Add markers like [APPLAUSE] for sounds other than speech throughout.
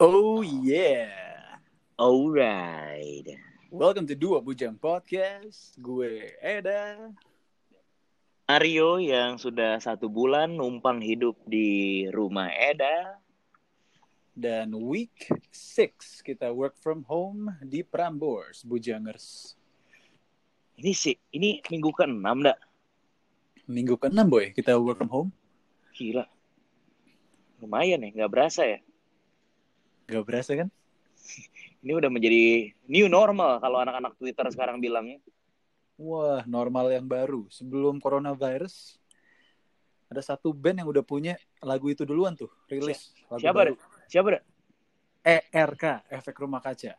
Oh yeah. Alright. Welcome to Dua Bujang Podcast. Gue Eda. Mario yang sudah satu bulan numpang hidup di rumah Eda. Dan week 6 kita work from home di Prambors, Bujangers. Ini sih, ini minggu ke-6 dak? Minggu ke-6 boy, kita work from home. Gila. Lumayan ya, nggak berasa ya. Gak berasa kan? Ini udah menjadi new normal kalau anak-anak Twitter sekarang bilangnya. Wah, normal yang baru. Sebelum coronavirus, ada satu band yang udah punya lagu itu duluan tuh, rilis. lagu Siapa baru. Siapa? ERK, Efek Rumah Kaca.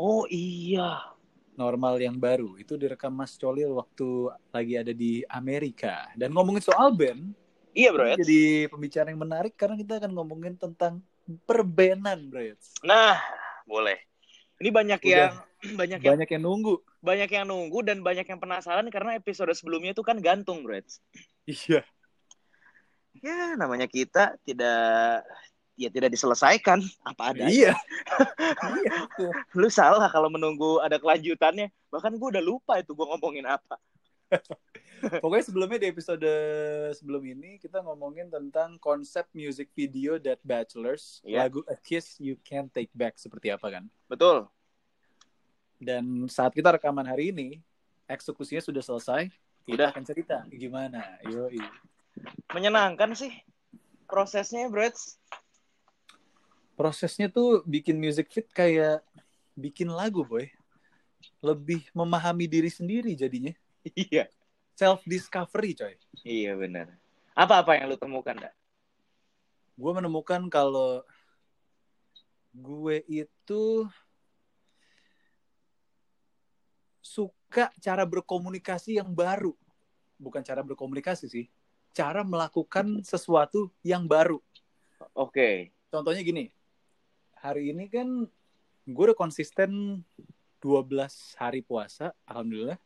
Oh iya. Normal yang baru. Itu direkam Mas Colil waktu lagi ada di Amerika. Dan ngomongin soal band, Iya bro. Jadi pembicaraan yang menarik karena kita akan ngomongin tentang perbenan, bro. Nah, boleh. Ini banyak Udah. yang [CLEARS THROAT] banyak yang Banyak yang nunggu. banyak yang nunggu dan banyak yang penasaran karena episode sebelumnya itu kan gantung, bro. Iya. Ya, namanya kita tidak ya tidak diselesaikan apa adanya. Iya. [LAUGHS] iya. Lu salah kalau menunggu ada kelanjutannya. Bahkan gue udah lupa itu gue ngomongin apa. [LAUGHS] Pokoknya sebelumnya di episode sebelum ini kita ngomongin tentang konsep music video That Bachelors, Iya. lagu A Kiss You Can't Take Back seperti apa kan? Betul. Dan saat kita rekaman hari ini, eksekusinya sudah selesai. Kita Udah. akan cerita gimana. Yoi. Menyenangkan sih prosesnya, bro. prosesnya tuh bikin music fit kayak bikin lagu boy lebih memahami diri sendiri jadinya Iya. self discovery coy Iya benar. Apa-apa yang lu temukan, dak? gue menemukan kalau gue itu suka cara berkomunikasi yang baru bukan cara berkomunikasi sih cara melakukan sesuatu yang baru Oke. contohnya gini hari ini kan gue udah konsisten 12 hari puasa alhamdulillah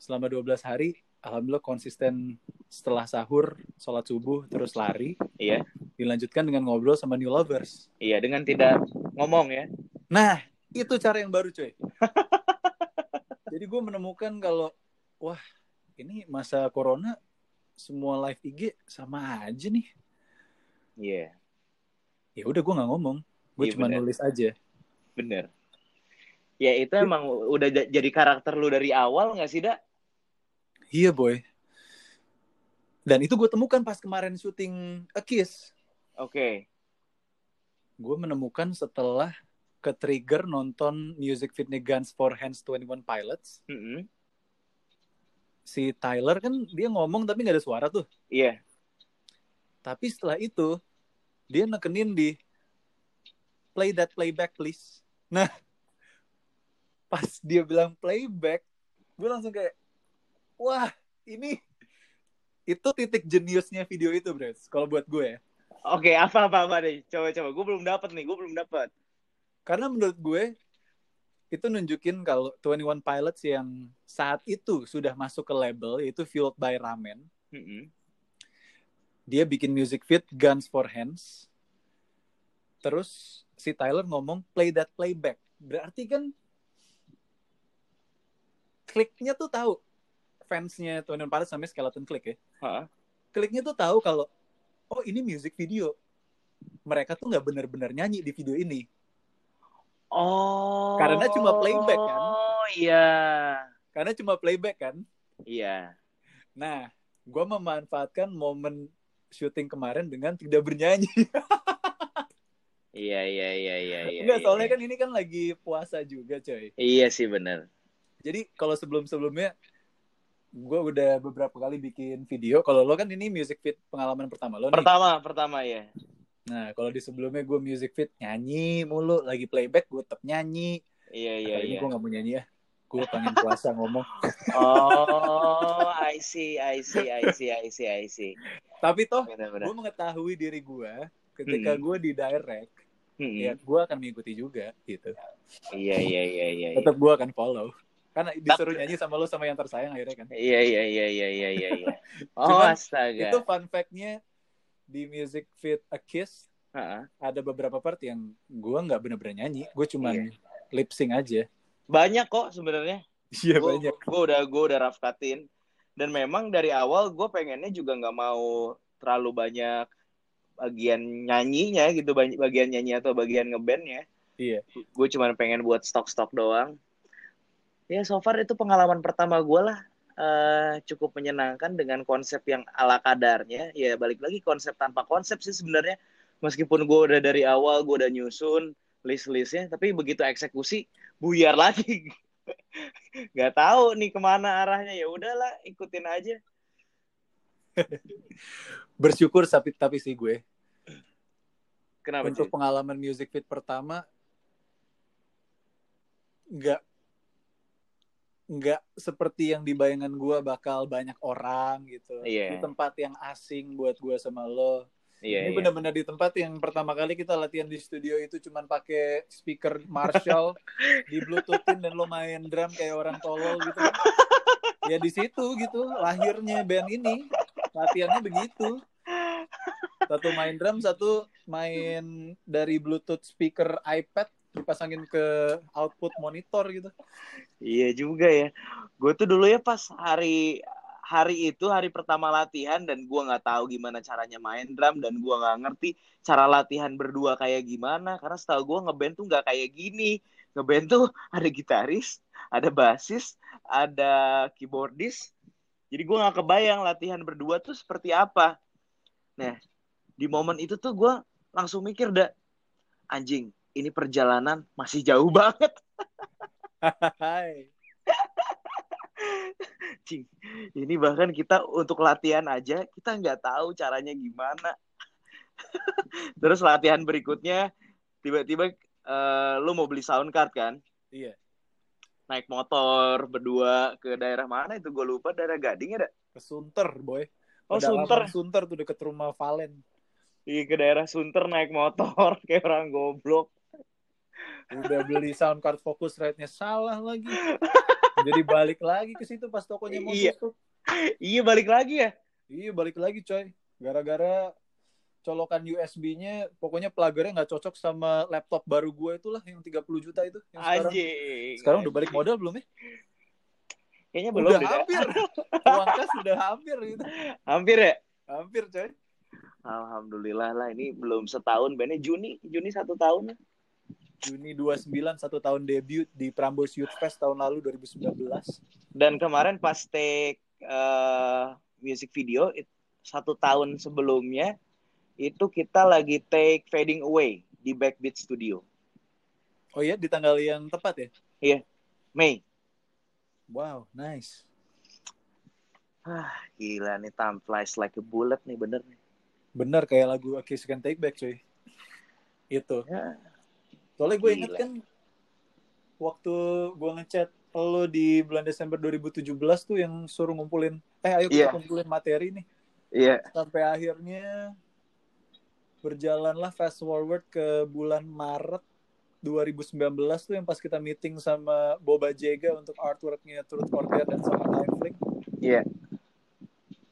selama 12 hari alhamdulillah konsisten setelah sahur sholat subuh terus lari Iya. dilanjutkan dengan ngobrol sama new lovers Iya, dengan tidak ngomong ya. nah itu cara yang baru cuy [LAUGHS] jadi gue menemukan kalau wah ini masa corona semua live IG sama aja nih Iya, ya udah gue nggak ngomong gue Iya, cuma bener. nulis aja bener. Ya itu emang udah jadi karakter lu dari awal nggak sih, dak? Iya boy. Dan itu gue temukan pas kemarin syuting A Kiss. Oke. Gue menemukan setelah ke trigger nonton music fitnya Guns for Hands 21 Pilots. Mm-mm. Si Tyler kan dia ngomong tapi nggak ada suara tuh. Iya. Tapi setelah itu dia nekenin di play that playback please. Nah [LAUGHS] pas dia bilang playback, gue langsung kayak wah ini itu titik jeniusnya video itu bro. Kalau buat gue ya. Oke, apa apa apa deh. Coba coba. Gue belum dapat nih. Gue belum dapat. Karena menurut gue itu nunjukin kalau 21 Pilots yang saat itu sudah masuk ke label yaitu Fueled by Ramen. Mm-mm. Dia bikin music fit Guns for Hands. Terus si Tyler ngomong play that playback. Berarti kan kliknya tuh tahu fansnya 21 Pilots namanya Skeleton Click ya. Hah? Kliknya tuh tahu kalau oh ini music video. Mereka tuh nggak benar-benar nyanyi di video ini. Oh. Karena cuma playback, kan? Oh iya. Karena cuma playback kan. Iya. Nah, gue memanfaatkan momen syuting kemarin dengan tidak bernyanyi. [LAUGHS] Iya iya iya iya iya. Enggak, iya. soalnya kan ini kan lagi puasa juga, coy. Iya sih benar. Jadi kalau sebelum-sebelumnya gue udah beberapa kali bikin video. Kalau lo kan ini music fit pengalaman pertama lo nih. Pertama pertama ya. Nah, kalau di sebelumnya gue music fit nyanyi mulu, lagi playback gue tetap nyanyi. Iya iya Kali ini iya. gue gak mau nyanyi ya. Gue pengen puasa ngomong. Oh, I see, I see, I see, I see, I see. Tapi toh, gue mengetahui diri gue ketika Hmm. gue di direct, Hmm. ya gue akan mengikuti juga gitu. Iya iya iya iya. iya. Tetap gue akan follow. Karena disuruh nyanyi sama lo sama yang tersayang akhirnya kan. Iya iya iya iya iya iya. iya. [LAUGHS] Oh Cuman astaga. Itu fun fact-nya di Music Fit A Kiss Ha-ha. ada beberapa part yang gue nggak bener-bener nyanyi gue cuman Iya. lip sync aja banyak kok sebenarnya iya banyak gue udah gue udah rough cutin dan memang dari awal gue pengennya juga nggak mau terlalu banyak bagian nyanyinya gitu bagian nyanyi atau bagian ngebandnya iya gue cuma pengen buat stok-stok doang ya so far itu pengalaman pertama gue lah Eh, cukup menyenangkan dengan konsep yang ala kadarnya. Ya balik lagi konsep tanpa konsep sih sebenarnya. Meskipun gue udah dari awal gue udah nyusun list-listnya tapi begitu eksekusi buyar lagi. [LAUGHS] Nggak tahu nih ke mana arahnya. Ya udahlah ikutin aja. [LAUGHS] Bersyukur tapi tapi sih gue. Kenapa untuk cuy? pengalaman music fit pertama nggak nggak seperti yang di bayangan gue bakal banyak orang gitu. Iya. di tempat yang asing buat gue sama lo. Iya, ini iya. benar-benar di tempat yang pertama kali kita latihan di studio itu cuman pakai speaker Marshall [LAUGHS] di bluetoothin dan lo main drum kayak orang tolol gitu. Ya di situ gitu lahirnya band ini. Latihannya begitu. Satu main drum satu main dari bluetooth speaker iPad dipasangin ke output monitor gitu Iya juga ya. Gue tuh dulu ya pas hari hari itu hari pertama latihan dan gue nggak tahu gimana caranya main drum dan gue nggak ngerti cara latihan berdua kayak gimana karena setahu gue ngeband tuh nggak kayak gini. Ngeband tuh ada gitaris, ada bassis, ada keyboardis. Jadi gue nggak kebayang latihan berdua tuh seperti apa. Nah di momen itu tuh gue langsung mikir dah anjing ini perjalanan masih jauh [LAUGHS] banget. Hai. Cing, ini bahkan kita untuk latihan aja kita nggak tahu caranya gimana. [LAUGHS] Terus latihan berikutnya tiba-tiba eh, lu mau beli sound card kan? iya Naik motor berdua ke daerah mana itu gue lupa daerah Gading ada. ke Sunter boy Oh Pedalaman Sunter, Sunter tuh deket rumah Valen iya ke daerah Sunter naik motor [LAUGHS] kayak orang goblok. Udah beli sound card focus rate-nya salah lagi. Jadi balik lagi ke situ pas tokonya mau Iya. tutup Iya balik lagi ya. iya balik lagi coy. Gara-gara colokan USB-nya pokoknya plagernya nggak cocok sama laptop baru gue itulah yang 30 juta itu yang sekarang. Anjing. sekarang udah balik modal belum ya? Kayaknya belum udah hampir. [LAUGHS] Uang kas udah hampir gitu. Hampir ya. hampir coy. Alhamdulillah lah ini belum setahun bandnya Juni Juni satu tahun Juni 29 satu tahun debut di Prambors Youth Fest tahun lalu 2019 dan kemarin pas take eh, music video it- satu tahun sebelumnya itu kita lagi take fading away di Backbeat Studio. Oh iya di tanggal yang tepat ya? Mei. Wow nice. Ah gila nih time flies like a bullet nih bener nih. Bener kayak lagu A Kiss Can Take Back cuy. Itu. Ya, soalnya gue inget kan waktu gue ngechat lo di bulan Desember 2017 tuh yang suruh ngumpulin eh ayo kita Iya. kumpulin materi nih. Iya. Sampai akhirnya berjalanlah fast forward ke bulan Maret 2019 tuh yang pas kita meeting sama Boba Jega untuk artworknya Truth or Dare dan sama Netflix. Iya.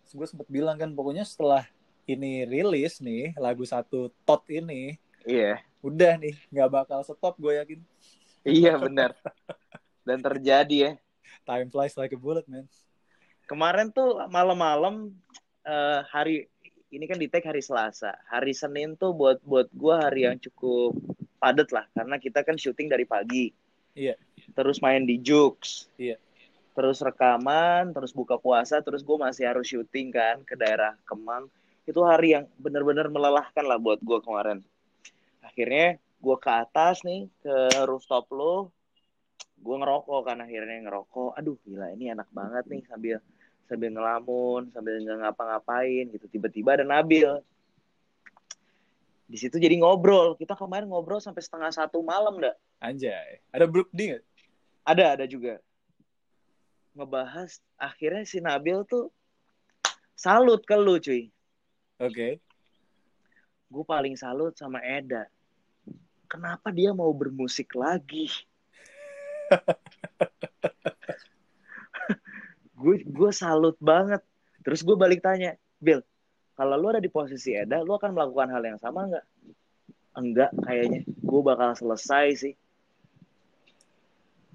Terus gue sempet bilang kan pokoknya setelah ini rilis nih lagu satu tot ini iya udah nih nggak bakal stop gue yakin. Iya bener dan terjadi ya. Time flies like a bullet man. Kemarin tuh malam-malam eh, hari ini kan di take hari Selasa. Hari Senin tuh buat buat gua hari yang cukup padat lah. Karena kita kan syuting dari pagi. Iya. terus main di Jux. Iya. terus rekaman terus buka puasa terus gua masih harus syuting kan ke daerah Kemang. Itu hari yang benar-benar melelahkan lah buat gua kemarin akhirnya gua ke atas nih ke rooftop lo. Gue ngerokok kan akhirnya ngerokok. Aduh gila ini enak banget nih sambil sambil ngelamun sambil nggak ngapa-ngapain gitu. Tiba-tiba ada Nabil. Di situ jadi ngobrol. Kita kemarin ngobrol sampai setengah satu malam dah anjay. Ada Brook D nggak? Ada ada juga. Ngebahas akhirnya si Nabil tuh salut ke lu cuy. Oke. Gue paling salut sama Eda kenapa dia mau bermusik lagi? [LAUGHS] Gue gue salut banget. Terus gue balik tanya Bill kalau lu ada di posisi Eda lu akan melakukan hal yang sama nggak? Enggak kayaknya. Gue bakal selesai sih.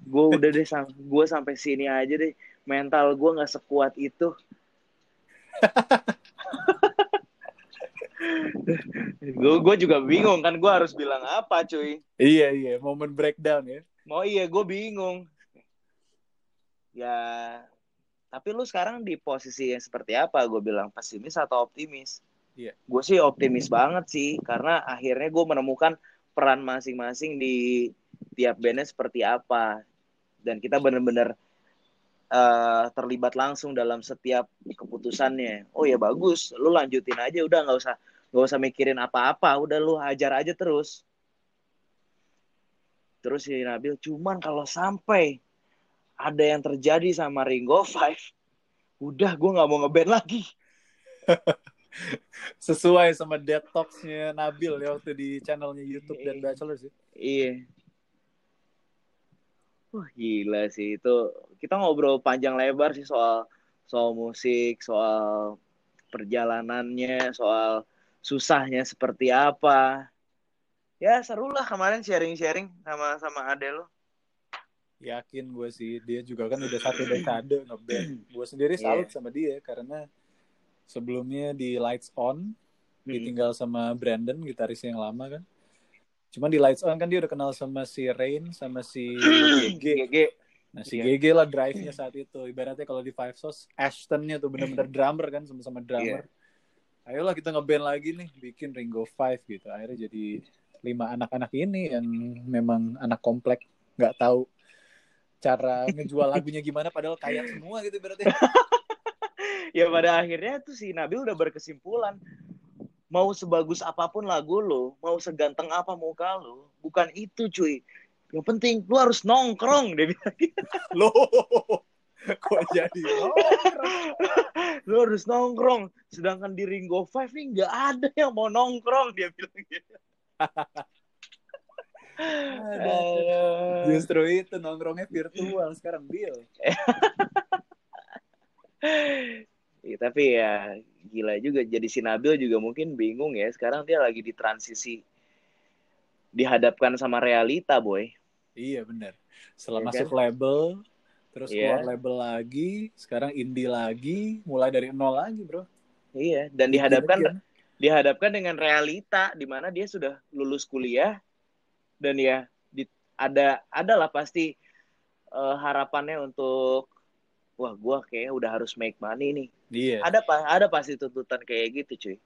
Gue udah deh sam gue sampai sini aja deh. Mental gue nggak sekuat itu [LAUGHS] [LAUGHS] gue juga bingung kan gue harus bilang apa cuy? Iya iya momen breakdown ya. Mau iya gue bingung. Ya tapi lu sekarang di posisi yang seperti apa? Gue bilang pesimis atau optimis? Iya. gue sih optimis banget sih karena akhirnya gue menemukan peran masing-masing di tiap bandnya seperti apa. Dan kita bener-bener uh, terlibat langsung dalam setiap keputusannya. Oh ya bagus. Lu lanjutin aja udah nggak usah nggak usah mikirin apa-apa udah lu hajar aja terus. Terus si Nabil cuman kalau sampai ada yang terjadi sama Ringo Five udah gue nggak mau ngeband lagi. [LAUGHS] Sesuai sama detoxnya Nabil ya waktu di channelnya YouTube dan Bachelor sih. Iya. Wah gila sih. Itu kita ngobrol panjang lebar sih soal soal musik, soal perjalanannya, soal susahnya seperti apa. Ya seru lah kemarin sharing-sharing sama sama Ade lo. Yakin gue sih dia juga kan udah satu dekade ngeband. gue sendiri salut yeah. sama dia karena sebelumnya di Lights On hmm. ditinggal sama Brandon gitarisnya yang lama kan. Cuman di Lights On kan dia udah kenal sama si Rain sama si GG. GG. Nah si yeah. GG lah drive-nya saat itu. Ibaratnya kalau di Five Sauce, Ashton-nya tuh bener-bener drummer kan sama-sama drummer. Yeah. Ayolah kita ngeband lagi nih, bikin Ringo Five gitu. Akhirnya jadi lima anak-anak ini yang memang anak komplek, nggak tahu cara ngejual lagunya gimana padahal kaya semua gitu berarti. [LAUGHS] ya pada akhirnya tuh si Nabil udah berkesimpulan mau sebagus apa pun lagu lo, mau seganteng apa muka lo, bukan itu cuy. Yang penting lu harus nongkrong dia bilang. Lo [LAUGHS] kok jadi lu harus nongkrong. Sedangkan di Ringo Five nih nggak ada yang mau nongkrong dia bilang gitu. Justru itu nongkrongnya virtual sekarang Bill. [LAUGHS] ya, tapi ya gila juga jadi si Nabil juga mungkin bingung ya sekarang dia lagi di transisi dihadapkan sama realita boy iya benar setelah ya masuk kan? label terus yeah. keluar label lagi sekarang indie lagi mulai dari nol lagi bro iya dan dihadapkan ya. dihadapkan dengan realita di mana dia sudah lulus kuliah dan ya di, ada adalah pasti uh, harapannya untuk wah gue kayak udah harus make money nih. Iya. Ada pak, ada pasti tuntutan kayak gitu cuy.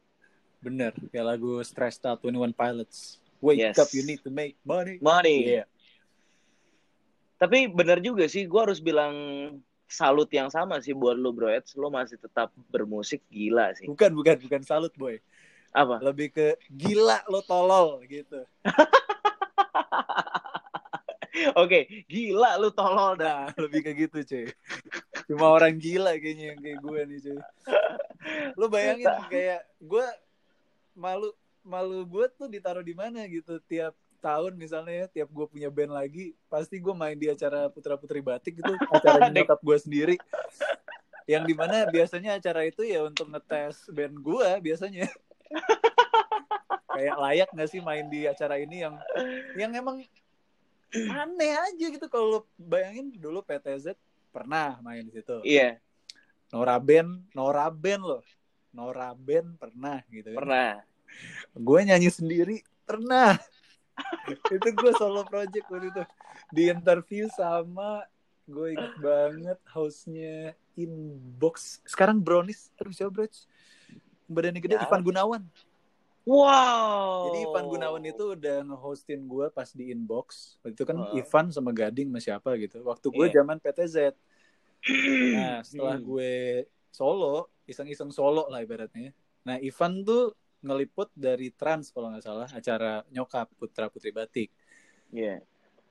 Bener, kayak lagu Stressed Out One Pilots. Wake yes. up, you need to make money. Money. Yeah. Tapi bener juga sih, gue harus bilang salut yang sama sih buat lo bro Eds. Lo masih tetap bermusik gila sih. Bukan, bukan, bukan salut boy. Apa? Lebih ke gila lo tolol gitu. [LAUGHS] Oke, okay, gila lu tolol dah. Nah, lebih kayak gitu, cuy. Cuma orang gila kayaknya yang kayak gue nih, cuy. Lu bayangin kayak gue malu malu gue tuh ditaruh di mana gitu tiap tahun misalnya ya tiap gue punya band lagi pasti gue main di acara putra putri batik gitu [LAUGHS] acara nyokap gue sendiri yang di mana biasanya acara itu ya untuk ngetes band gue biasanya [LAUGHS] kayak layak gak sih main di acara ini yang yang emang aneh aja gitu kalau bayangin dulu PTZ pernah main di situ. Iya. Nora Ben, Nora Ben loh. Nora Ben pernah gitu kan. Pernah. Gue nyanyi sendiri pernah. [LAUGHS] itu gue solo project waktu itu. Di interview sama gue inget banget hostnya Inbox. Sekarang Brownies terus ya bro. Badannya gede ya. Ivan Gunawan. Wow. Jadi Ivan Gunawan itu udah nge-hostin gue pas di inbox. Waktu itu kan wow. Ivan sama Gading sama siapa gitu. Waktu gue yeah. zaman PTZ. [CLEARS THROAT] Nah setelah gue solo, iseng-iseng solo lah ibaratnya. Nah Ivan tuh ngeliput dari Trans kalau nggak salah acara nyokap Putra Putri Batik. Iya. Yeah.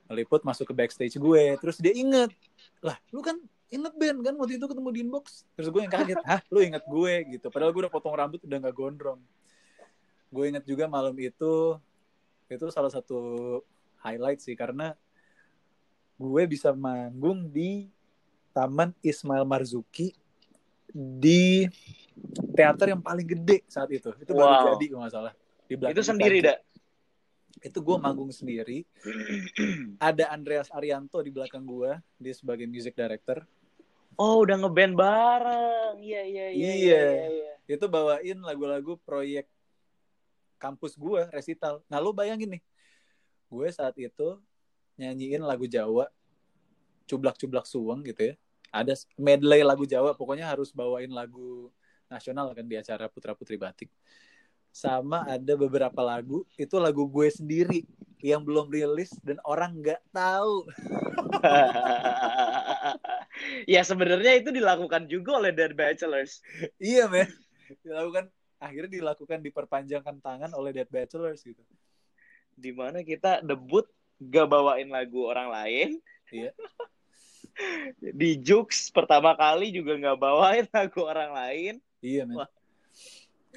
Ngeliput masuk ke backstage gue, terus dia inget, lah lu kan inget Ben kan waktu itu ketemu di inbox. Terus gue yang kaget, hah lu inget gue gitu. Padahal gue udah potong rambut udah nggak gondrong gue inget juga malam itu itu salah satu highlight sih karena gue bisa manggung di Taman Ismail Marzuki di teater yang paling gede saat itu. Itu wow. baru jadi kalau nggak salah. Di itu sendiri, dak? itu gue manggung sendiri [CLEARS THROAT] ada Andreas Arianto di belakang gue dia sebagai music director Oh, udah ngeband bareng. Iya, iya, iya. Iya. iya, iya. itu bawain lagu-lagu proyek kampus gue resital nah lu bayangin nih gue saat itu nyanyiin lagu Jawa cublak-cublak suweng gitu ya ada medley lagu Jawa pokoknya harus bawain lagu nasional kan di acara Putra Putri Batik sama ada beberapa lagu itu lagu gue sendiri yang belum rilis dan orang nggak tahu [LAUGHS] ya sebenarnya itu dilakukan juga oleh Dead Bachelors. iya men dilakukan akhirnya dilakukan diperpanjangkan tangan oleh Dead Bachelors gitu Di mana kita debut gak bawain lagu orang lain. Iya. [LAUGHS] Di Jux pertama kali juga gak bawain [LAUGHS] lagu orang lain. iya men Wah.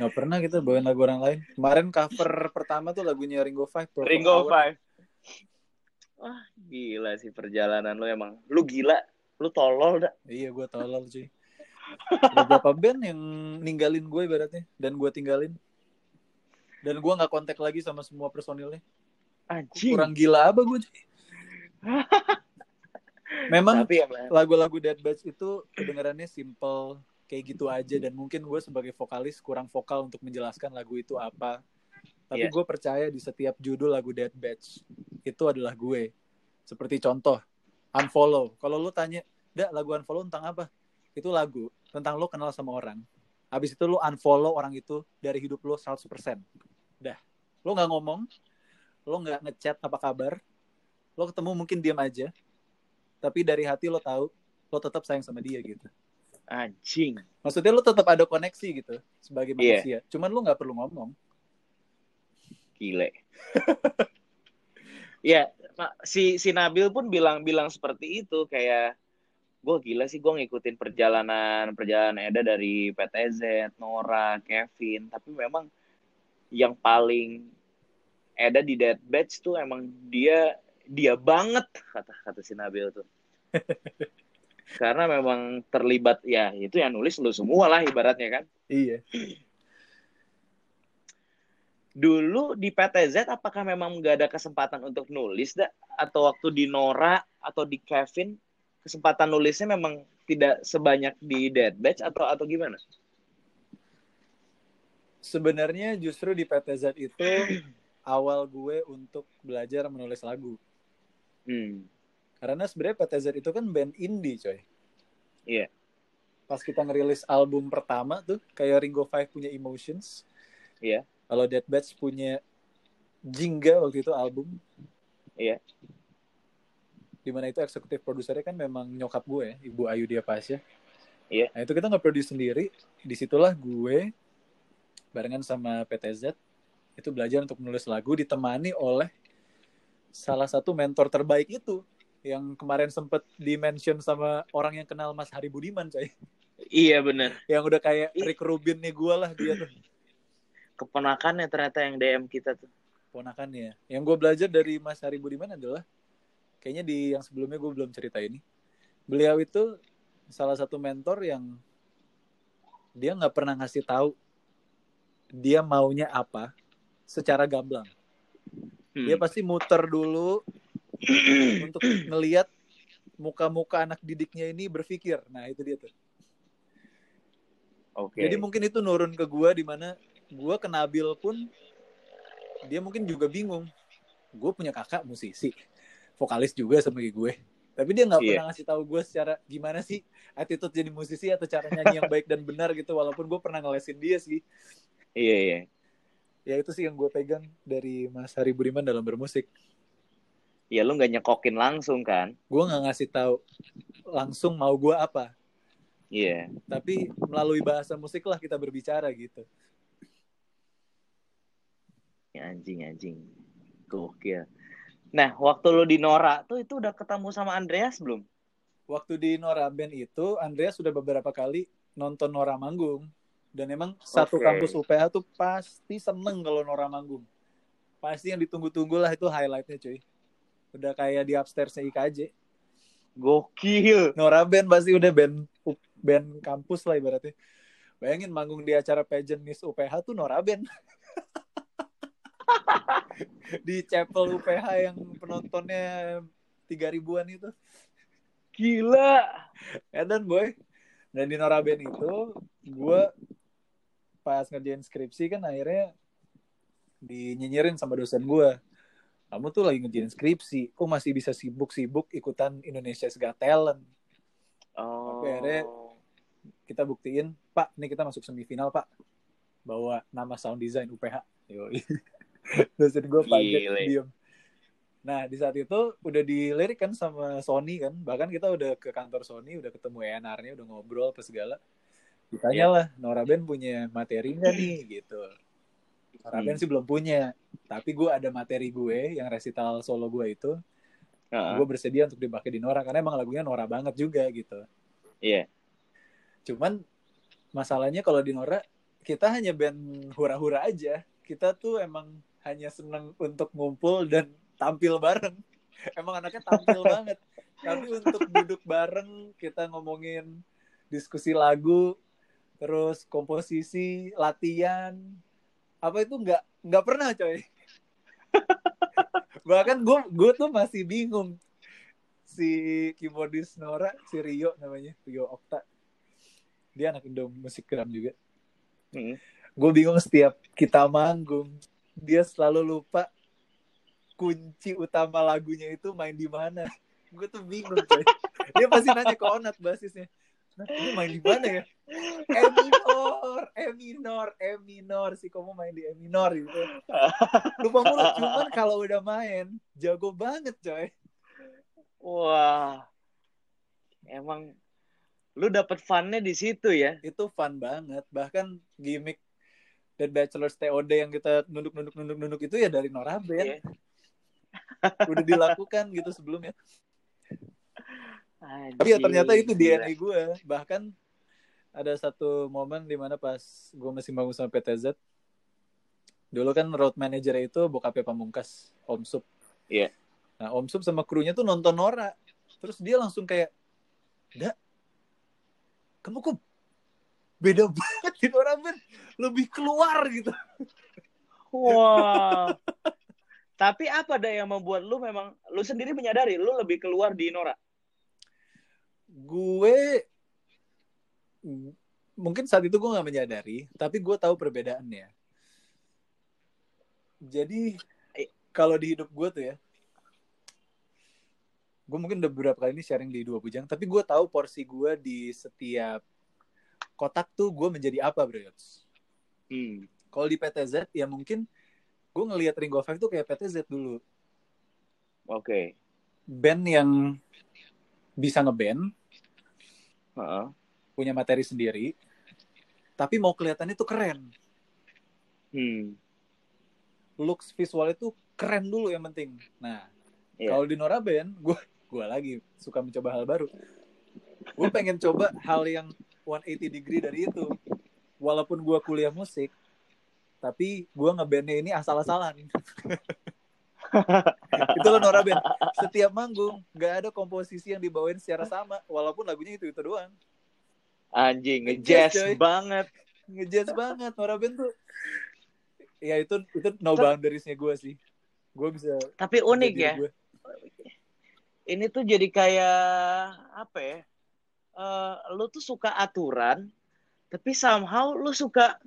nggak pernah kita bawain lagu orang lain kemarin cover pertama tuh lagunya Ringo Five Purple Ringo Hour. Five. Wah, gila sih perjalanan lu emang. Lu gila. Lu tolol dah. Iya gue tolol cuy. Ada beberapa band yang ninggalin gue ibaratnya dan gue tinggalin. Dan gue nggak kontak lagi sama semua personilnya. Anjing. Kurang gila apa gue cuy. [LAUGHS] Memang ya, lagu-lagu Dead Batch itu kedengarannya simple kayak gitu aja dan mungkin gue sebagai vokalis kurang vokal untuk menjelaskan lagu itu apa. Tapi Iya. gue percaya di setiap judul lagu Dead Batch itu adalah gue. Seperti contoh Unfollow. Kalau lu tanya, "Dak, lagu Unfollow tentang apa?" Itu lagu tentang lo kenal sama orang. Habis itu lu unfollow orang itu dari hidup lo 100%. Dah. Lo nggak ngomong, lo nggak ngechat apa kabar, lo ketemu mungkin diam aja, tapi dari hati lo tahu lo tetap sayang sama dia gitu. Anjing. Maksudnya lo tetap ada koneksi gitu sebagai Iya. manusia. Cuman lo nggak perlu ngomong. Gile. [LAUGHS] ya, Pak, si si Nabil pun bilang bilang seperti itu kayak gue gila sih gue ngikutin perjalanan perjalanan Eda dari PTZ, Nora, Kevin, tapi memang yang paling Eda di Dead Batch tuh emang dia dia banget kata kata si Nabil tuh. Karena memang terlibat ya itu yang nulis lu semua lah ibaratnya kan. Iya. dulu di PTZ apakah memang nggak ada kesempatan untuk nulis dah atau waktu di Nora atau di Kevin kesempatan nulisnya memang tidak sebanyak di Dead Batch atau atau gimana? Sebenarnya justru di PTZ itu awal gue untuk belajar menulis lagu. Hmm. Karena sebenarnya PTZ itu kan band indie, coy. Iya. Pas kita ngerilis album pertama tuh, kayak Ringo Five punya Emotions. Iya. Kalau Dead Batch punya Jingga waktu itu album. Iya. Di mana itu eksekutif produsernya kan memang nyokap gue, ya, Ibu Ayu Dia Pasya. Iya. Nah itu kita nggak produce sendiri. Di situlah gue barengan sama PTZ itu belajar untuk menulis lagu ditemani oleh salah satu mentor terbaik itu yang kemarin sempet di-mention sama orang yang kenal Mas Hari Budiman coy Iya bener. yang udah kayak. Rick Rubin nih gue lah dia tuh Keponakannya ternyata yang DM kita tuh. ponakannya yang gue belajar dari Mas Hari Budiman adalah kayaknya di yang sebelumnya gue belum cerita ini beliau itu salah satu mentor yang dia nggak pernah ngasih tahu dia maunya apa secara gamblang Hmm. dia pasti muter dulu untuk ngeliat muka-muka anak didiknya ini berpikir nah itu dia tuh Oke. jadi mungkin itu nurun ke gua di mana gua ke Nabil pun dia mungkin juga bingung gue punya kakak musisi vokalis juga sama kayak gue tapi dia nggak Iya. pernah ngasih tahu gue secara gimana sih attitude jadi musisi atau cara nyanyi yang baik dan benar gitu walaupun gue pernah ngelesin dia sih Iya iya. ya itu sih yang gue pegang dari Mas Hari Budiman dalam bermusik Ya lu nggak nyekokin langsung kan? gue nggak ngasih tahu langsung mau gue apa Iya. tapi melalui bahasa musik lah kita berbicara gitu Ya, anjing anjing. Gokil. Nah, waktu lu di Nora tuh itu udah ketemu sama Andreas belum? waktu di Nora Band itu Andrea sudah beberapa kali nonton Nora manggung dan emang satu kampus UPH tuh pasti seneng kalau Nora manggung pasti yang ditunggu-tunggu lah itu highlightnya cuy udah kayak di upstairsnya IKJ Gokil. Nora Band pasti udah band band kampus lah ibaratnya. Bayangin manggung di acara pageant Miss UPH tuh Nora Band. [LAUGHS] Di chapel UPH yang penontonnya tiga ribuan itu. Gila. Edan boy. Dan di Noraben itu gue pas ngerjain skripsi kan akhirnya dinyinyirin sama dosen gue kamu tuh lagi ngerjain skripsi. Kok masih bisa sibuk-sibuk ikutan Indonesia's Got Talent? Oh. Tapi akhirnya- kita buktiin. Pak ini kita masuk semifinal pak. Bawa nama sound design UPH Yoi. [LAUGHS] dosen gue Gile. diem. Nah di saat itu udah dilirik kan sama Sony kan. Bahkan kita udah ke kantor Sony udah ketemu ENR-nya udah ngobrol apa segala. Ditanya lah Nora Ben punya materi nggak nih? Gitu Ben Hmm. sih belum punya tapi gue ada materi gue yang resital solo gue itu Heeh. gue bersedia untuk dipakai di Nora karena emang lagunya Nora banget juga gitu Iya. Cuman masalahnya kalau di Nora kita hanya band hura-hura aja. Kita tuh emang hanya seneng untuk ngumpul dan tampil bareng. Emang anaknya tampil [LAUGHS] banget. Tapi untuk duduk bareng kita ngomongin diskusi lagu, terus komposisi, latihan, apa itu nggak nggak pernah coy. [LAUGHS] Bahkan gue gue tuh masih bingung si keyboardis Nora, si Rio namanya, Rio Okta. Dia anak Indo musikgram juga. Mm. Gue bingung setiap kita manggung, dia selalu lupa kunci utama lagunya itu main di mana. Gue tuh bingung coy. Dia pasti nanya ke Onat basisnya. Ini main di mana ya? [LAUGHS] E minor, E minor, E minor. Si kamu main di E minor gitu. [LAUGHS] Lupa mulu. Cuman kalau udah main, jago banget coy. Wah. Emang lu dapet funnya di situ ya? itu fun banget bahkan gimmick dan Bachelor's TOD yang kita nunduk nunduk nunduk nunduk itu ya dari Noraben Iya. udah dilakukan gitu sebelumnya Tapi ya ternyata itu gila. DNA gue bahkan ada satu momen di mana pas gue masih bangun sama PTZ dulu kan road manager itu bokapnya Pamungkas Om Sup Iya. nah Om Sup sama krunya tuh nonton Nora terus dia langsung kayak Dak kamu kok beda banget di Nora Ben lebih keluar gitu Wah. Tapi apa dah yang membuat lu memang lu sendiri menyadari lu lebih keluar di Nora? Gue mungkin saat itu gue nggak menyadari tapi gue tahu perbedaannya jadi kalau di hidup gue tuh ya gue mungkin udah beberapa kali ini sharing di dua bujang tapi gue tahu porsi gue di setiap kotak tuh gue menjadi apa bro Hmm. kalau di PTZ ya mungkin gue ngelihat Ring of Five tuh kayak PTZ dulu Oke. band yang bisa ngeband Heeh. punya materi sendiri tapi mau kelihatannya tuh keren Hmm. looks visual itu keren dulu yang penting. Nah, Iya. kalau di Nora Band, [LAUGHS] gue gue lagi suka mencoba hal baru. Gue pengen coba hal yang 180 degree dari itu. Walaupun gue kuliah musik, tapi gue ngebandnya ini asal-asalan. [LAUGHS] itu loh Nora Band. Setiap manggung, nggak ada komposisi yang dibawain secara sama, walaupun lagunya itu itu doang. Anjing, Ngejazz, banget. Ngejazz banget Nora Band tuh. Ya itu itu no boundariesnya gue sih. Gue bisa Tapi unik ya. gue. Ini tuh jadi kayak apa ya? Eh, lu tuh suka aturan, tapi somehow lu suka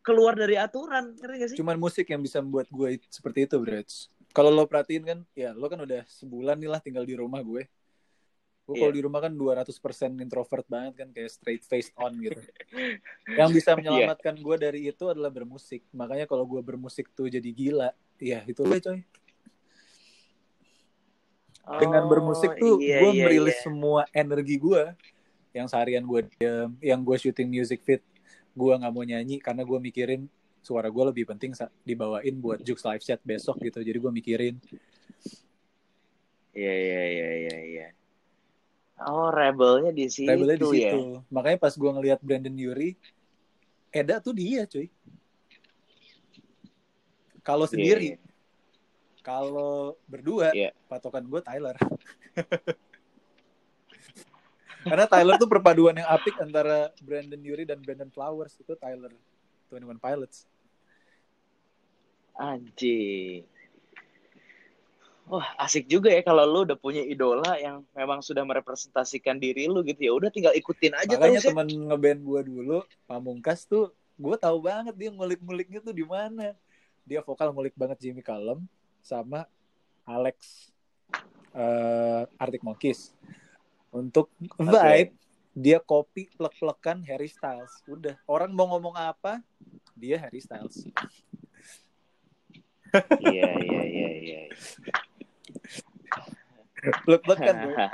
keluar dari aturan, ngerti gak sih? cuman musik yang bisa membuat gue seperti itu bro kalau lo perhatiin kan ya lo kan udah sebulan nih lah tinggal di rumah gue gue kalau Iya. di rumah kan 200% introvert banget kan kayak straight face on gitu yang bisa [LAUGHS] Iya. menyelamatkan gue dari itu adalah bermusik makanya kalau gue bermusik tuh jadi gila ya itu lah coy dengan Oh, bermusik tuh iya, gue iya, merilis iya. semua energi gue yang seharian gue diem yang gue syuting music fit gue nggak mau nyanyi karena gue mikirin suara gue lebih penting dibawain buat Jux live set besok gitu jadi gue mikirin Iya, iya, iya, iya, iya. Oh, rebelnya di situ rebelnya di ya. situ makanya pas gue ngelihat Brandon Yuri Eda tuh dia cuy kalau Iya, sendiri iya. kalau berdua Iya. patokan gue Tyler [LAUGHS] karena Tyler tuh perpaduan yang apik antara Brandon Yuri dan Brandon Flowers itu Tyler 21 Pilots Anjing. Wah, asik juga ya kalau lu udah punya idola yang memang sudah merepresentasikan diri lu gitu ya. Udah tinggal ikutin aja Makanya terus ya. temen ngeband gue dulu, Pamungkas tuh, gue tahu banget dia ngulik-nguliknya tuh di mana. Dia vokal ngulik banget Jimmy Callum sama Alex uh, Arctic Monkeys. Untuk vibe, dia copy plek-plekan Harry Styles. Udah, orang mau ngomong apa, dia Harry Styles. Iya, iya, iya, iya. Plek-plekan gue. [LAUGHS]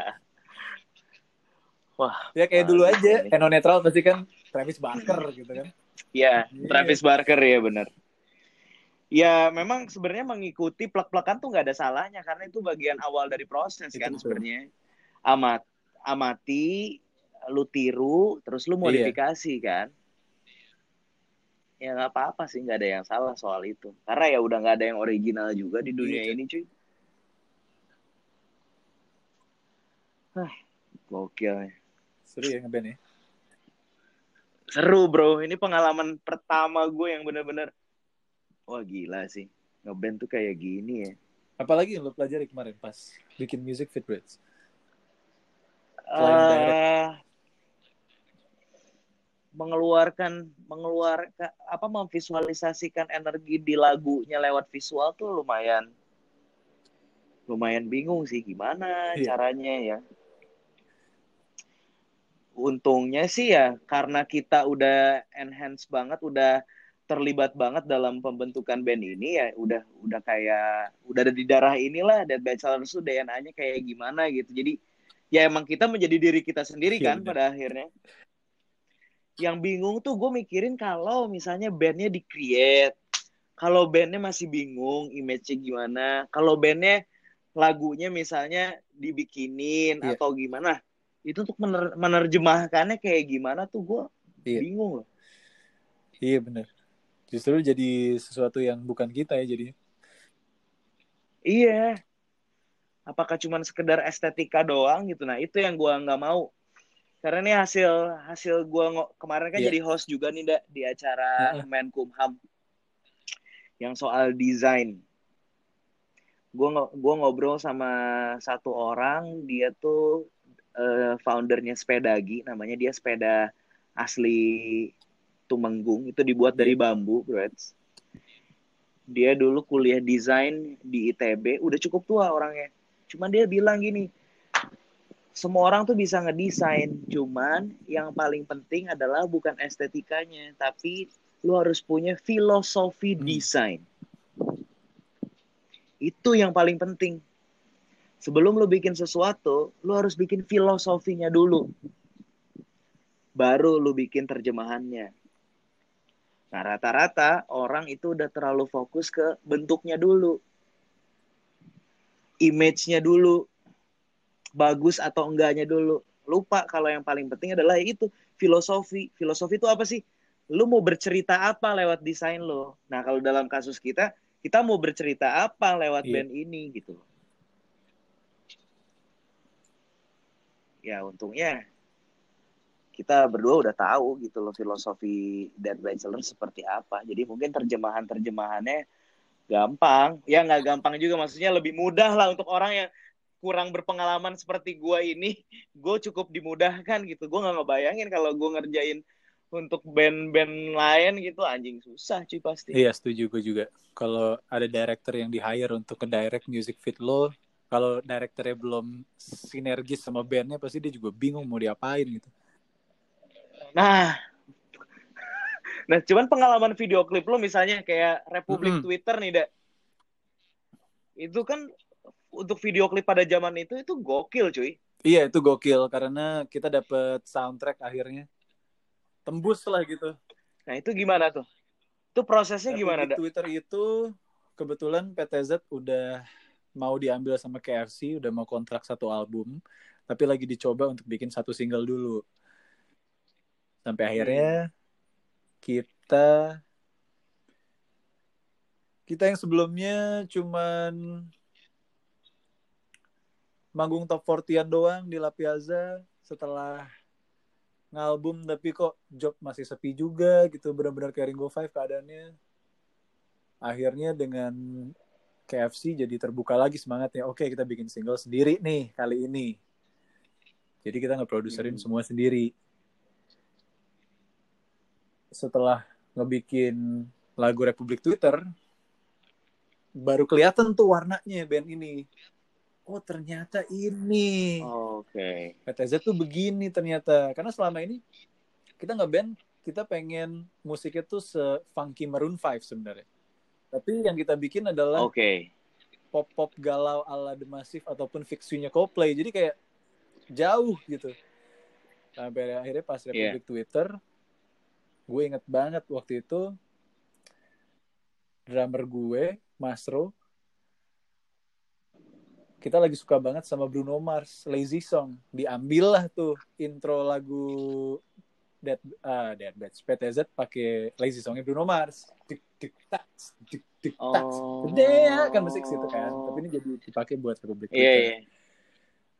Wah, Ya kayak dulu aja. Eno Netral pasti kan Travis Barker gitu kan. Iya, Iya. Travis Barker ya benar. Ya memang sebenarnya mengikuti plek-plekan tuh nggak ada salahnya karena itu bagian awal dari proses Itu kan sebenarnya. Amat amati, lu tiru, terus lu Iya. modifikasi kan. Ya nggak apa-apa sih, nggak ada yang salah soal itu. Karena ya udah nggak ada yang original juga di dunia Iya. ini cuy. Hah, gokil ya. Seru ya ngeband ya. Seru bro, ini pengalaman pertama gue yang bener-bener wah gila sih. Ngeband tuh kayak gini ya. Apalagi yang lo pelajari kemarin pas bikin music fit eh mengeluarkan mengeluarkan apa memvisualisasikan energi di lagunya lewat visual tuh lumayan lumayan bingung sih gimana Iya. caranya ya. Untungnya sih ya karena kita udah enhance banget, udah terlibat banget dalam pembentukan band ini ya udah udah kayak udah ada di darah inilah Dead Bachelors tuh DNA-nya kayak gimana gitu. Jadi ya emang kita menjadi diri kita sendiri Iya, kan bener. pada akhirnya. Yang bingung tuh gue mikirin kalau misalnya bandnya di-create, kalau bandnya masih bingung image-nya gimana, kalau bandnya lagunya misalnya dibikinin Iya. atau gimana, itu untuk mener- menerjemahkannya kayak gimana tuh gue Iya. bingung loh. Iya bener. Justru jadi sesuatu yang bukan kita ya jadi. Iya. Apakah cuma sekedar estetika doang gitu? Nah itu yang gua nggak mau. Karena ini hasil hasil ngo- kemarin kan Iya. jadi host juga nih Nda, di acara Heeh. Menkumham yang soal desain. Ngo- gua ngobrol sama satu orang, dia tuh eh, foundernya Sepedagi, namanya dia sepeda asli Tumenggung, itu dibuat dari bambu, bro. Dia dulu kuliah desain di ITB, udah cukup tua orangnya. Cuman dia bilang gini, semua orang tuh bisa ngedesain, cuman yang paling penting adalah bukan estetikanya, tapi lu harus punya filosofi Hmm. desain. Itu yang paling penting. Sebelum lu bikin sesuatu, lu harus bikin filosofinya dulu. Baru lu bikin terjemahannya. Nah, rata-rata orang itu udah terlalu fokus ke bentuknya dulu. Image-nya dulu. Bagus atau enggaknya dulu. Lupa kalau yang paling penting adalah itu filosofi. Filosofi itu apa sih? Lu mau bercerita apa lewat desain lo? Nah, kalau dalam kasus kita, kita mau bercerita apa lewat Iya. band ini gitu. Ya, untungnya kita berdua udah tahu gitu loh filosofi Dead Bachelor seperti apa. Jadi mungkin terjemahan-terjemahannya gampang. Ya nggak gampang juga maksudnya lebih mudah lah untuk orang yang kurang berpengalaman seperti gua ini. Gue cukup dimudahkan gitu. Gue nggak ngebayangin kalau gue ngerjain untuk band-band lain gitu anjing susah cuy pasti. Iya setuju gue juga. Kalau ada director yang di hire untuk ke direct music fit lo, kalau directornya belum sinergis sama bandnya pasti dia juga bingung mau diapain gitu. Nah, nah cuman pengalaman video klip lu misalnya kayak Republik Mm-mm. Twitter nih, Dak. Itu kan untuk video klip pada zaman itu itu gokil, cuy. Iya itu gokil karena kita dapet soundtrack akhirnya tembus lah gitu. Nah, itu gimana tuh? Itu prosesnya Tapi gimana, di? Twitter itu kebetulan PTZ udah mau diambil sama KFC, udah mau kontrak satu album, tapi lagi dicoba untuk bikin satu single dulu. Sampai akhirnya kita kita yang sebelumnya cuman manggung top 40-an doang di La Piazza setelah ngalbum tapi kok job masih sepi juga gitu benar-benar kayak Ringo Five keadaannya. Akhirnya dengan KFC jadi terbuka lagi semangatnya. Oke kita bikin single sendiri nih kali ini. Jadi kita ngeproduserin Hmm. semua sendiri. Setelah ngebikin lagu Republik Twitter baru kelihatan tuh warnanya band ini oh ternyata ini. Oke. PTZ tuh begini ternyata. Karena selama ini kita ngeband kita pengen musiknya tuh se-funky Maroon 5 sebenarnya. Tapi yang kita bikin adalah Oke. pop-pop galau ala The Massive ataupun fixunya Coldplay. Jadi kayak jauh gitu. Sampai akhirnya pas Republik Twitter gue inget banget waktu itu drummer gue Masro kita lagi suka banget sama Bruno Mars Lazy Song diambil lah tuh intro lagu Dead ah Dead Bats PTZ pakai Lazy Songnya Bruno Mars tik tik tak tik tik tak Oh. gede ya kan musik situ kan tapi ini jadi dipakai buat Iya, Twitter iya.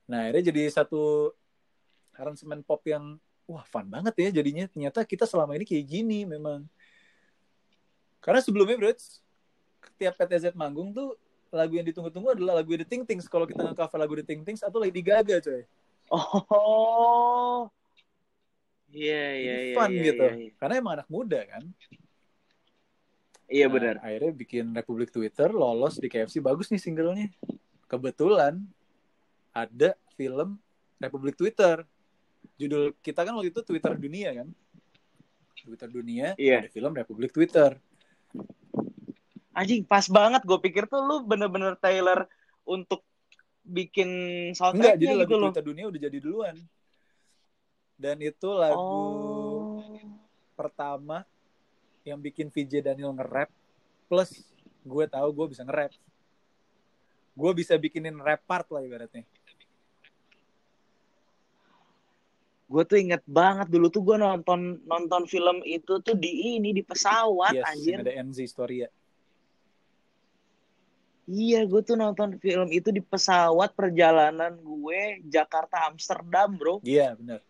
Nah, akhirnya jadi satu aransemen pop yang wah fun banget ya jadinya. Ternyata kita selama ini kayak gini memang. Karena sebelumnya bro, setiap PTZ manggung tuh lagu yang ditunggu-tunggu adalah lagu The Ting Tings. Kalau kita nge-cover lagu The Ting Tings atau Lady Gaga coy. Oh. Iya, iya, iya. fun iya, gitu. iya, iya. Karena emang anak muda kan. Iya Nah, benar. akhirnya bikin Republik Twitter lolos di KFC bagus nih singlenya. Kebetulan ada film Republik Twitter. Judul kita kan waktu itu Twitter Dunia kan. Twitter Dunia, Iya. ada film Republik Twitter. Anjing pas banget. Gue pikir tuh lu bener-bener Taylor untuk bikin Enggak, soundtracknya jadi lagu gitu loh. Twitter Dunia udah jadi duluan. Dan itu lagu Oh. pertama yang bikin VJ Daniel nge-rap plus gue tahu gue bisa nge-rap. Gue bisa bikinin rap part lah ibaratnya. Gue tuh inget banget dulu tuh gue nonton nonton film itu tuh di ini di pesawat Yes, anjir. ada NZ Storia. Iya, gue tuh nonton film itu di pesawat perjalanan gue Jakarta Amsterdam, bro. Iya, benar.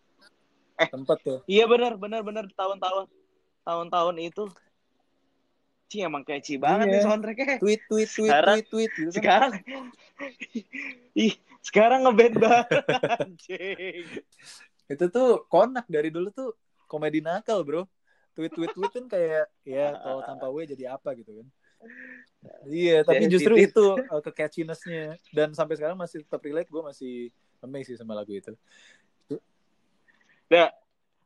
Eh. Tempat tuh. Iya benar, benar, benar tahun-tahun tahun-tahun itu. Ci emang catchy banget Iya. nih soundtracknya. Tweet, tweet, tweet, Sekarang- tweet, tweet. Gitu. Sekarang, ih, sekarang ngeband [LAUGHS] banget. Itu tuh konak dari dulu tuh komedi nakal, bro. Tweet, tweet, tweet kan kayak, ya kalau tanpa W jadi apa gitu kan. Iya, tapi justru titik. itu uh, ke catchiness-nya. Dan sampai sekarang masih tetap relate, gue masih amazed sih sama lagu itu. Nah,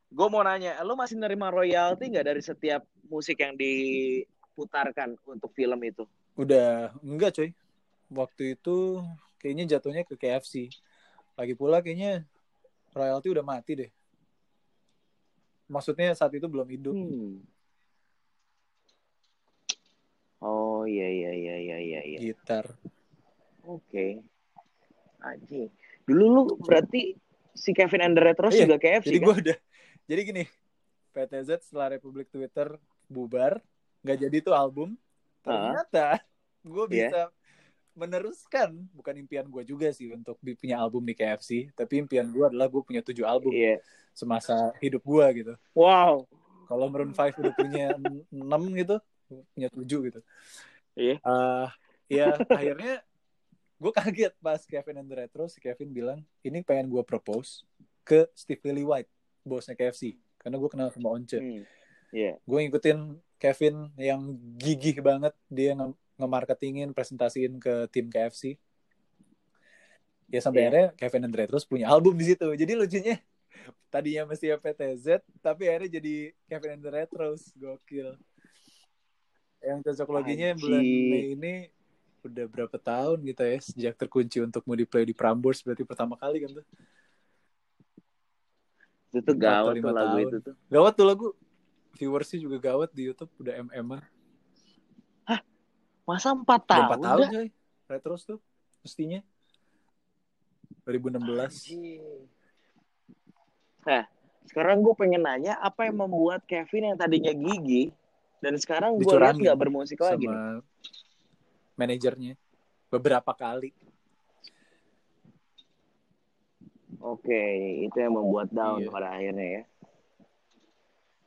gue mau nanya, lo masih nerima royalti nggak dari setiap musik yang diputarkan untuk film itu? Udah, enggak coy. Waktu itu kayaknya jatuhnya ke KFC. Lagi pula kayaknya royalti udah mati deh. Maksudnya saat itu belum hidup. Hmm. Oh iya iya iya iya iya. iya. Gitar. Oke. Anjing. Dulu lu berarti si Kevin and the Retros Iya, juga KFC Jadi kan? gue udah, jadi gini, PTZ setelah Republik Twitter bubar, nggak jadi tuh album, ternyata gue Iya. bisa meneruskan, bukan impian gue juga sih untuk punya album di KFC, tapi impian gue adalah gue punya tujuh album Iya. semasa hidup gue gitu. Wow. Kalau Maroon 5 udah punya [LAUGHS] enam gitu, punya tujuh gitu. Iya. Eh, ya akhirnya gue kaget pas Kevin and the Retro si Kevin bilang ini pengen gue propose ke Steve Lillywhite bosnya KFC karena gue kenal sama Once Hmm. Iya. gue ngikutin Kevin yang gigih banget dia nge- nge-marketingin presentasiin ke tim KFC ya sampai Iya. akhirnya Kevin and the Retros punya album di situ jadi lucunya tadinya mesti PTZ tapi akhirnya jadi Kevin and the Retros gokil yang cocok loginya bulan. Mei ini udah berapa tahun gitu ya sejak terkunci untuk mau di play di Prambors berarti pertama kali kan tuh Itu tuh gawat tuh lagu tahun. itu tuh. gawat tuh lagu viewersnya juga gawat di YouTube udah MM -an. Masa empat Udah tahun? empat tahun dah? coy retros tuh mestinya 2016 Anjing. Nah, sekarang gue pengen nanya apa yang membuat Kevin yang tadinya gigi dan sekarang gue lihat nggak bermusik lagi nih. sama manajernya beberapa kali Oke, itu yang membuat down Iya. pada akhirnya ya.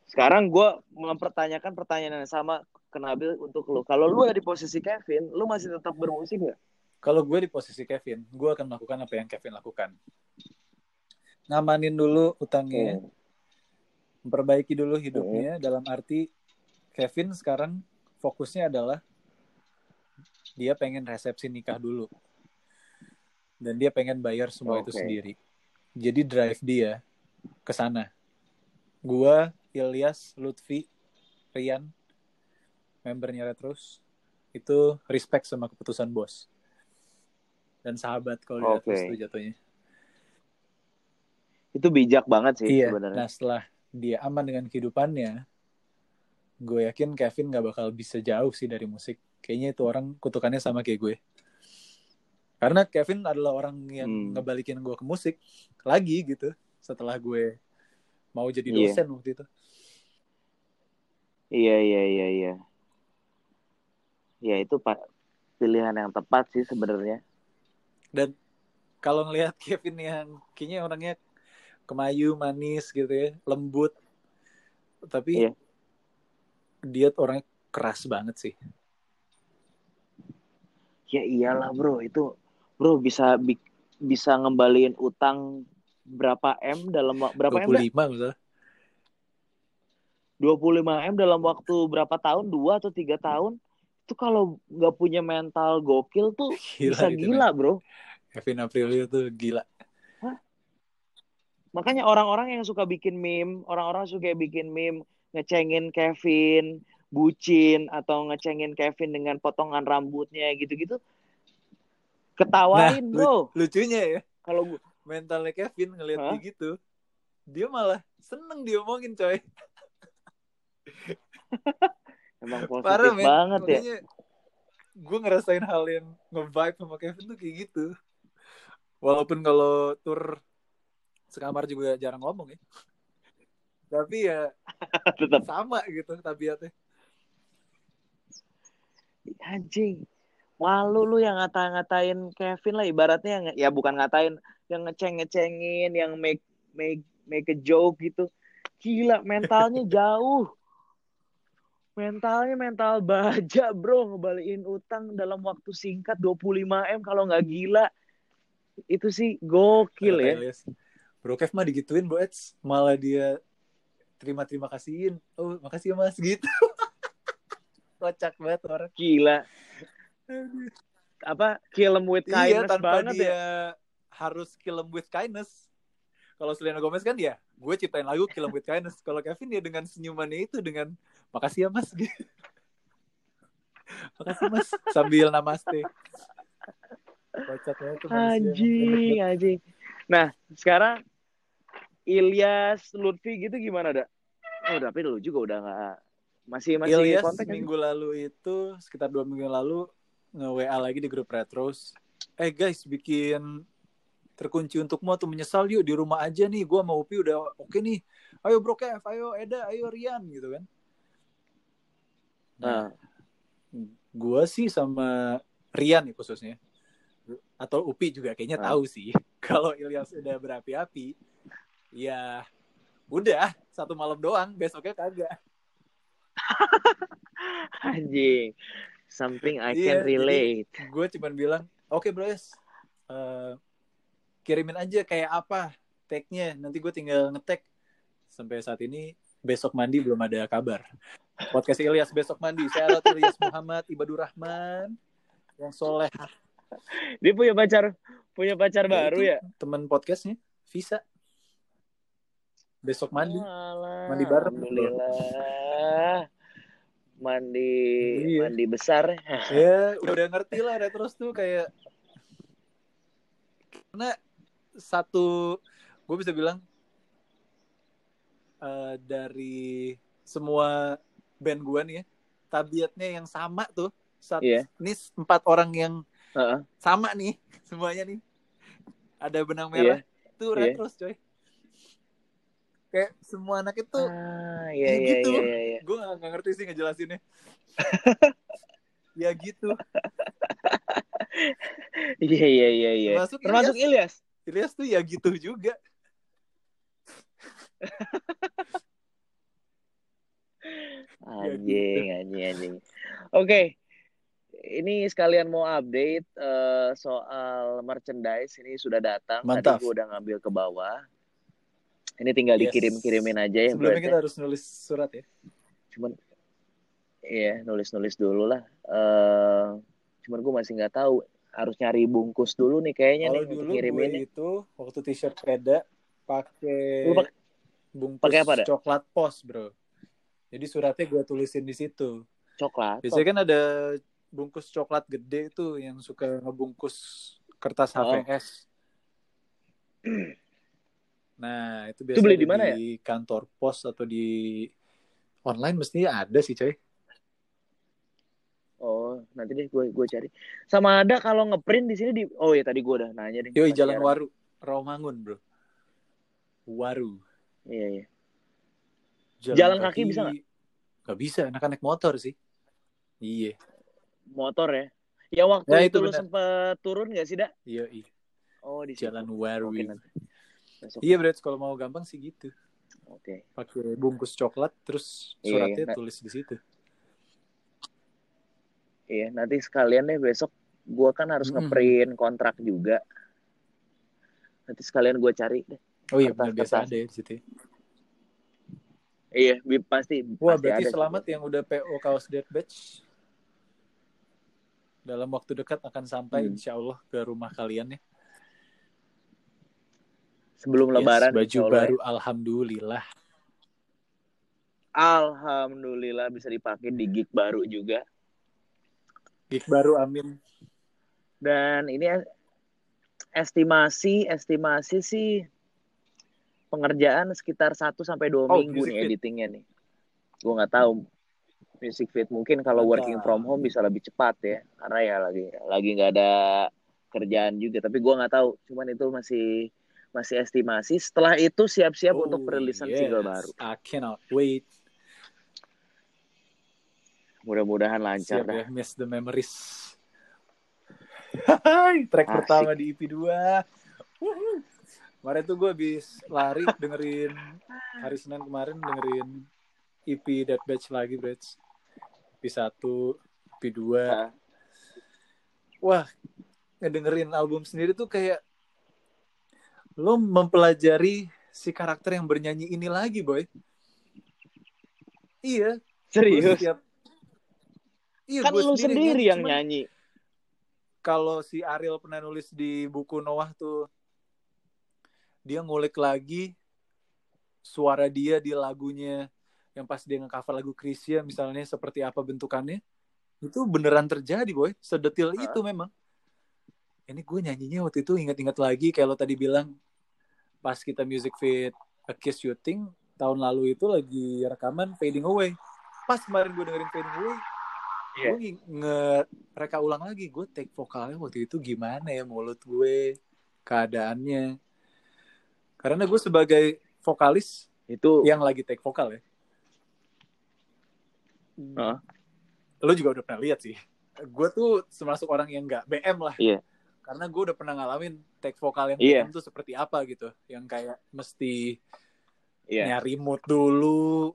Sekarang gue mempertanyakan pertanyaan yang sama Kenabil untuk lu. Kalau lu ada di posisi Kevin, lu masih tetap bermusik nggak? Kalau gue di posisi Kevin, gue akan melakukan apa yang Kevin lakukan. Ngamanin dulu utangnya, Hmm. memperbaiki dulu hidupnya dalam arti Kevin sekarang fokusnya adalah dia pengen resepsi nikah dulu. Dan dia pengen bayar semua itu Oke. sendiri. Jadi drive dia ke sana. Gua, Ilyas, Lutfi, Rian, membernya Retros, itu respect sama keputusan bos. Dan sahabat kalau di Oke. Retros itu jatuhnya. Itu bijak banget sih Iya. sebenarnya. Nah setelah dia aman dengan kehidupannya, gue yakin Kevin gak bakal bisa jauh sih dari musik. Kayaknya itu orang kutukannya sama kayak gue. Karena Kevin adalah orang yang Hmm. ngebalikin gue ke musik lagi gitu. Setelah gue mau jadi Iya. dosen waktu itu. Iya iya iya iya. Ya itu pak pilihan yang tepat sih sebenarnya. Dan kalau ngelihat Kevin yang kayaknya orangnya kemayu, manis gitu ya, lembut. Tapi Iya. Dia tuh orangnya keras banget sih. Ya iyalah bro itu bro bisa bi- bisa ngembaliin utang berapa m dalam berapa m? dah? 25 misalnya. 25 m dalam waktu berapa tahun? Dua atau tiga tahun? Itu kalau nggak punya mental gokil tuh [LAUGHS] bisa itu, gila bro. Kevin Aprilio tuh gila. Makanya orang-orang yang suka bikin meme, orang-orang suka bikin meme ngecengin Kevin, bucin atau ngecengin Kevin dengan potongan rambutnya gitu-gitu. Ketawain, Nah, bro. Lucunya ya, Kalau gua- mentalnya Kevin ngeliat Hah? dia gitu, dia malah seneng diomongin coy. [LAUGHS] emang positif Parah men. banget ya. Gue ngerasain hal yang nge-vibe sama Kevin tuh kayak gitu. Walaupun kalau tur sekamar juga jarang ngomong ya. Tapi ya [LAUGHS] Tetap sama gitu tabiatnya. anjing. Malu lu yang ngata-ngatain Kevin lah ibaratnya yang ya bukan ngatain yang ngeceng-ngecengin, yang make make make a joke gitu. Gila, mentalnya [LAUGHS] jauh. Mentalnya mental baja, bro. Ngebalikin utang dalam waktu singkat 25M kalau nggak gila. Itu sih gokil ya. Bro Kev mah digituin Bro Eds. Malah dia terima-terima kasihin. Oh makasih ya mas gitu. [LAUGHS] Kocak banget orang. Gila. Apa? Kill 'em with Iya kindness tanpa banget dia ya. harus kill 'em with kindness. Kalau Selena Gomez kan ya, gue ciptain lagu kill 'em with kindness. Kalau Kevin ya dengan senyumannya itu dengan makasih ya mas. [LAUGHS] gitu. makasih mas sambil namaste. Kocak banget. Anjing, anjing. Nah, sekarang Ilyas, Lutfi gitu gimana, dak? Oh, tapi lu juga udah nggak masih masih Ilyas kontak kan? minggu lalu itu sekitar dua minggu lalu nge WA lagi di grup Retros. Eh guys bikin terkunci untukmu atau menyesal yuk di rumah aja nih. Gua sama Upi udah oke nih. Ayo Bro Kev, ayo Eda, ayo Rian gitu kan. Nah, Gua sih sama Rian nih khususnya. Atau Upi juga kayaknya Ah. tahu sih. [LAUGHS] Kalau Ilyas udah berapi-api, ya udah satu malam doang, besoknya kagak. [LAUGHS] anjing. Something I Iya, can jadi- relate. gue cuman bilang oke bro yes Eh, kirimin aja kayak apa tag-nya nanti gue tinggal ngetek sampai saat ini besok mandi belum ada kabar podcast Ilyas besok mandi syarat Ilyas Muhammad Ibadur Rahman yang soleh Dia punya pacar punya pacar baru itu ya? teman podcastnya Visa besok mandi Walah, Mandi bareng. Alhamdulillah. Mandi Iya. mandi besar. [LAUGHS] ya udah, udah ngerti lah retros tuh kayak karena satu gue bisa bilang eh, dari semua band gue nih ya, tabiatnya yang sama tuh saat Iya. ini empat orang yang Heeh. sama nih [LAUGHS] semuanya nih ada benang merah tuh Iya. retros coy kayak semua anak itu Ah, iya ya iya gitu. iya iya. iya. gue gak, ngerti sih ngejelasinnya [LAUGHS] ya gitu Iya iya iya iya. Termasuk Termasuk Ilyas. Ilyas tuh ya gitu juga [LAUGHS] Anjing, anjing, anjing. Oke. Ini sekalian mau update uh, soal merchandise ini sudah datang. Mantap. Tadi gue udah ngambil ke bawah. Ini tinggal Yes. dikirim-kirimin aja ya. Sebelumnya kita harus nulis surat ya. Cuman, iya nulis-nulis dulu lah. Eh, cuman gue masih nggak tahu. Harus nyari bungkus dulu nih kayaknya Kalau nih untuk dulu gue ngiriminnya. itu waktu t-shirt peda pakai Lu pak- bungkus pakai apa, coklat pos, bro. Jadi suratnya gue tulisin di situ. coklat. Biasanya kan ada bungkus coklat gede tuh yang suka ngebungkus kertas Oh. HVS. [CLEARS THROAT] Nah, itu biasanya Itu beli di mana ya? di kantor pos atau di online mestinya ada sih, coy. Oh, nanti deh gue gue cari. Sama ada kalau ngeprint di sini di Oh ya tadi gue udah nanya deh. Yoi, Jalan. Waru, Rawamangun, bro. Waru. Iya, iya. Jalan kaki bisa nggak? Gak bisa, enak naik motor sih. Iya, Motor ya. Ya waktu Ya, itu, itu lu sempet turun gak sih, Dak? iya, iya. Oh, di. Jalan Waru. Oke, nanti. Besok. Iya, berarti kalau mau gampang sih gitu. Oke. Pakai bungkus coklat, terus Iya, suratnya iya. tulis di situ. Iya, nanti sekalian deh besok gue kan harus Mm-mm. ngeprint kontrak juga. Nanti sekalian gue cari deh. Oh iya, Kertas, benar biasa ada ya di situ. ya. Iya, pasti. Wah, pasti berarti ada selamat yang udah PO kaos Dead Batch. Dalam waktu dekat akan sampai Hmm. insya Allah ke rumah kalian ya. Sebelum Yes, Lebaran. baju ya. baru, alhamdulillah. Alhamdulillah bisa dipakai di gig baru juga. Gig baru, amin. Dan ini es- estimasi estimasi sih pengerjaan sekitar 1 sampai 2 Oh, minggu nih editingnya nih. Gue nggak tahu music fit mungkin kalau working from home bisa lebih cepat ya karena ya lagi lagi nggak ada kerjaan juga tapi gue nggak tahu cuman itu masih masih estimasi setelah itu siap-siap Oh, untuk perilisan yes. single baru I cannot wait. mudah-mudahan lancar Siap dah ya, miss the memories. Hai, track Asik. pertama di EP 2. Wuhu. Kemarin tuh gue habis lari dengerin hari Senin kemarin dengerin EP Dead Batch lagi, Batch. EP 1, EP 2. Hah? Wah, ngedengerin album sendiri tuh kayak lo mempelajari si karakter yang bernyanyi ini lagi, boy. Iya, serius setiap Iya, kan gua lu sendiri yang cuman nyanyi Kalau si Ariel pernah nulis di buku Noah tuh, dia ngulik lagi suara dia di lagunya yang pas dia nge-cover lagu Krisya misalnya seperti apa bentukannya. Itu beneran terjadi, boy. Sedetil Hah? itu memang. Ini gue nyanyinya waktu itu ingat-ingat lagi kayak lo tadi bilang pas kita music fit A Kiss Shooting tahun lalu itu lagi rekaman Fading Away. Pas kemarin gue dengerin Fading Away, Iya. gue nge- nge-reka ulang lagi. Gue take vokalnya waktu itu gimana ya mulut gue, keadaannya. Karena gue sebagai vokalis itu yang lagi take vokal ya. Hah? Lo juga udah pernah lihat sih. Gue tuh termasuk orang yang nggak BM lah. Iya. Karena gue udah pernah ngalamin take vokal yang. BM tuh seperti apa gitu. Yang kayak mesti Iya. nyari mood dulu,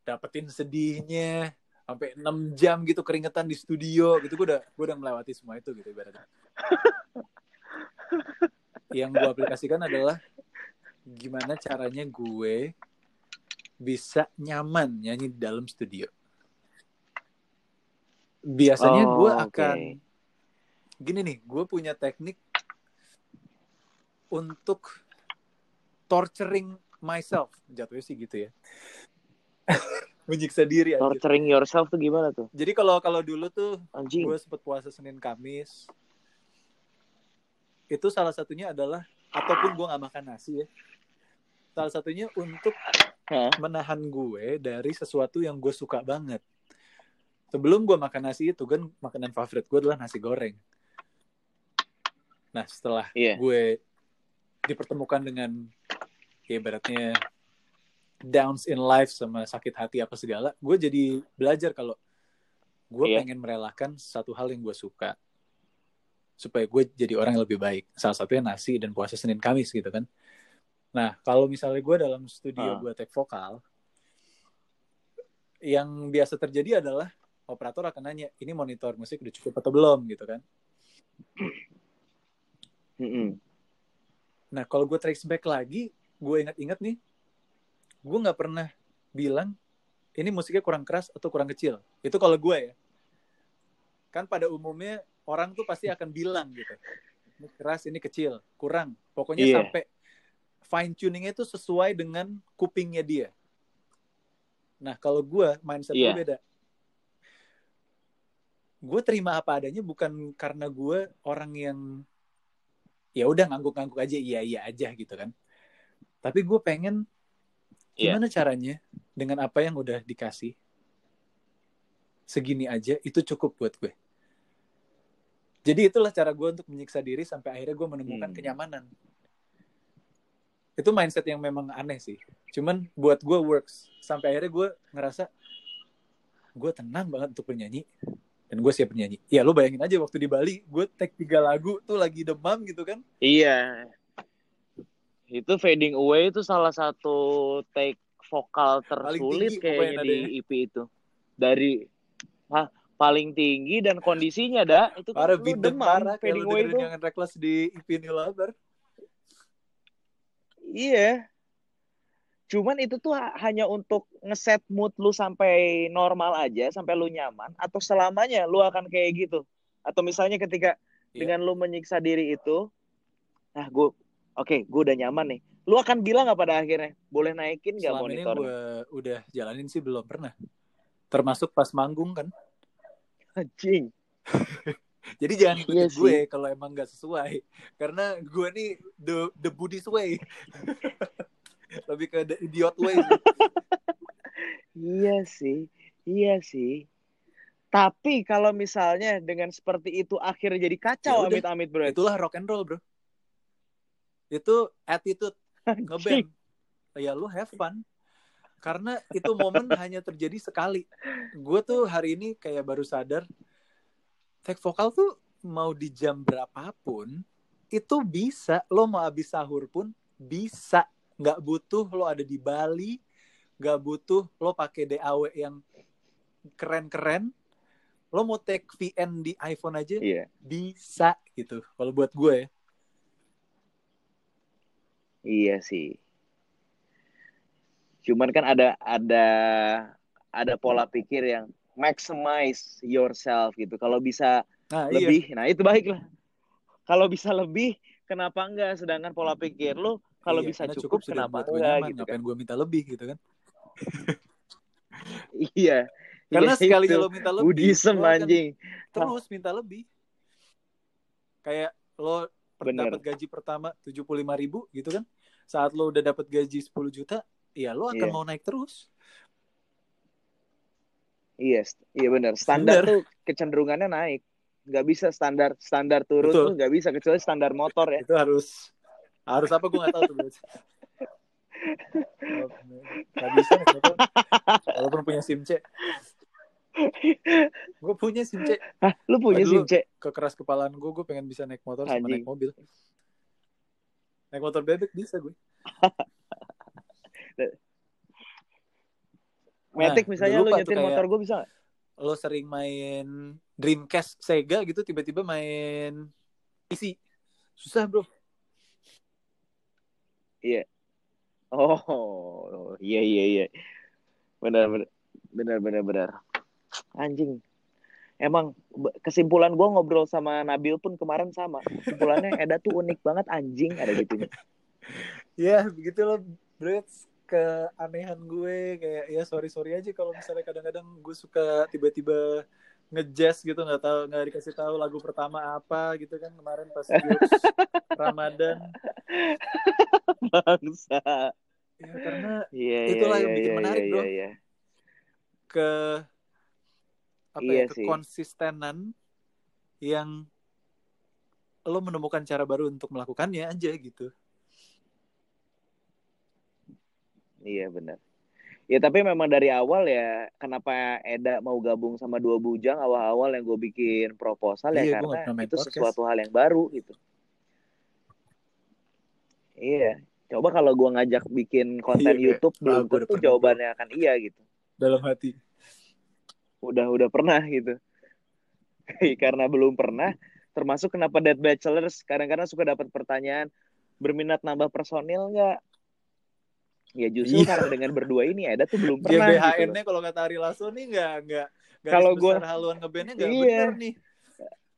dapetin sedihnya, sampai 6 jam gitu keringetan di studio gitu. Gue udah gue udah melewati semua itu gitu ibaratnya. [LAUGHS] yang gue aplikasikan adalah gimana caranya gue bisa nyaman nyanyi di dalam studio. Biasanya Oh, gue akan gini nih, gue punya teknik untuk torturing myself, jatuhnya sih gitu ya. [LAUGHS] Menyiksa diri aja. torturing yourself tuh gimana tuh? Jadi kalau kalau dulu tuh anjing. gue sempet puasa Senin Kamis. Itu salah satunya adalah ataupun gue nggak makan nasi ya. Salah satunya untuk Hah? menahan gue dari sesuatu yang gue suka banget. Sebelum gue makan nasi itu kan makanan favorit gue adalah nasi goreng nah setelah Iya. gue dipertemukan dengan ya ibaratnya downs in life sama sakit hati apa segala gue jadi belajar kalau gue Iya. pengen merelakan satu hal yang gue suka supaya gue jadi orang yang lebih baik salah satunya nasi dan puasa Senin Kamis gitu kan nah kalau misalnya gue dalam studio Ah. gue take vokal yang biasa terjadi adalah operator akan nanya ini monitor musik udah cukup atau belum gitu kan Mm-mm. nah kalau gue trace back lagi gue ingat-ingat nih gue nggak pernah bilang ini musiknya kurang keras atau kurang kecil itu kalau gue ya kan pada umumnya orang tuh pasti akan bilang gitu ini keras ini kecil kurang pokoknya Iya. sampai fine tuningnya itu sesuai dengan kupingnya dia nah kalau gue mindset gue Iya. beda gue terima apa adanya bukan karena gue orang yang ya udah ngangguk-ngangguk aja iya iya aja gitu kan. Tapi gue pengen Iya. gimana caranya dengan apa yang udah dikasih segini aja itu cukup buat gue. Jadi itulah cara gue untuk menyiksa diri sampai akhirnya gue menemukan Hmm. kenyamanan. Itu mindset yang memang aneh sih. Cuman buat gue works. Sampai akhirnya gue ngerasa gue tenang banget untuk bernyanyi dan gue siap bernyanyi ya lo bayangin aja waktu di Bali gue take tiga lagu tuh lagi demam gitu kan Iya. Itu fading away itu salah satu take vokal tersulit kayaknya di EP itu. Dari ah, paling tinggi dan kondisinya dah itu kan parah lu biden demam parah kayak fading away itu. yang reckless di EP New Lover Iya. Cuman itu tuh ha- hanya untuk ngeset mood lu sampai normal aja, sampai lu nyaman atau selamanya lu akan kayak gitu. Atau misalnya ketika Iya. dengan lu menyiksa diri itu, nah gue oke, gue udah nyaman nih. Lu akan bilang nggak pada akhirnya, boleh naikin nggak selama ini monitor? gue udah jalanin sih belum pernah termasuk pas manggung kan Anjing. [LAUGHS] jadi jangan ikutin Iya gue kalau emang nggak sesuai karena gue nih the the Buddhist way [LAUGHS] lebih ke idiot way sih. Iya sih, iya sih. Tapi kalau misalnya dengan seperti itu akhirnya jadi Ya kacau udah. amit-amit bro. itulah rock and roll bro itu attitude ngeband ya lu have fun karena itu momen [LAUGHS] hanya terjadi sekali gue tuh hari ini kayak baru sadar take vokal tuh mau di jam berapapun itu bisa lo mau habis sahur pun bisa nggak butuh lo ada di Bali nggak butuh lo pakai DAW yang keren-keren lo mau take VN di iPhone aja Iya. bisa gitu kalau buat gue ya. Iya sih. Cuman kan ada ada ada pola pikir yang maximize yourself gitu. Kalau bisa nah iya lebih, nah itu baiklah. Kalau bisa lebih, kenapa enggak? Sedangkan pola pikir lu kalau Iya, bisa cukup, sudah kenapa enggak gitu kan? gue minta lebih gitu kan [LAUGHS] Iya. karena Iya, sekali itu. lo minta lebih Buddhism lo anjing. terus minta lebih kayak lo dapat gaji pertama tujuh puluh ribu gitu kan saat lo udah dapat gaji 10 juta ya lo akan Iya. mau naik terus Iya, st- iya benar. Standar Bener. tuh kecenderungannya naik. Nggak bisa standar standar turun Betul. tuh nggak bisa kecuali standar motor ya. itu harus harus apa? Gue nggak tahu tuh guys [LAUGHS] Gak bisa walaupun punya SIM C. Gue punya SIM C. Hah, lu punya Aduh, SIM C? kekeras kepalaan gue gue pengen bisa naik motor sama Anjing. naik mobil. Naik motor bebek bisa gue [LAUGHS] Matic Nah, misalnya lu nyetir motor gue bisa nggak? lo sering main Dreamcast Sega gitu tiba-tiba main PC susah bro Oh, iya iya iya. Benar benar benar benar. Anjing. Emang kesimpulan gue ngobrol sama Nabil pun kemarin sama. Kesimpulannya Eda tuh unik banget anjing ada gitu. ya begitu loh bro keanehan gue kayak ya sorry sorry aja kalau misalnya kadang-kadang gue suka tiba-tiba ngejazz gitu nggak tahu nggak dikasih tahu lagu pertama apa gitu kan kemarin pas [LAUGHS] Ramadan Bangsa. ya karena Iya iya Itulah yang iya, bikin iya, menarik, iya, bro. iya. ke apa Iya ya sih. kekonsistenan yang lo menemukan cara baru untuk melakukannya aja gitu Iya benar. Ya tapi memang dari awal ya kenapa Eda mau gabung sama dua bujang awal-awal yang gue bikin proposal Iya, ya karena itu podcast. sesuatu hal yang baru gitu. Iya. Coba kalau gue ngajak bikin konten Iya, YouTube "Ah, belum tentu jawabannya akan iya gitu. dalam hati udah udah pernah gitu [LAUGHS] karena belum pernah termasuk kenapa Dead Bachelors kadang-kadang suka dapat pertanyaan berminat nambah personil nggak ya justru Iya. karena dengan berdua ini ada tuh belum pernah gitu GBHN-nya loh. kalau kata Ari Lasso nih nggak nggak Kalau gua- haluan ngebandnya nggak Iya. bener nih.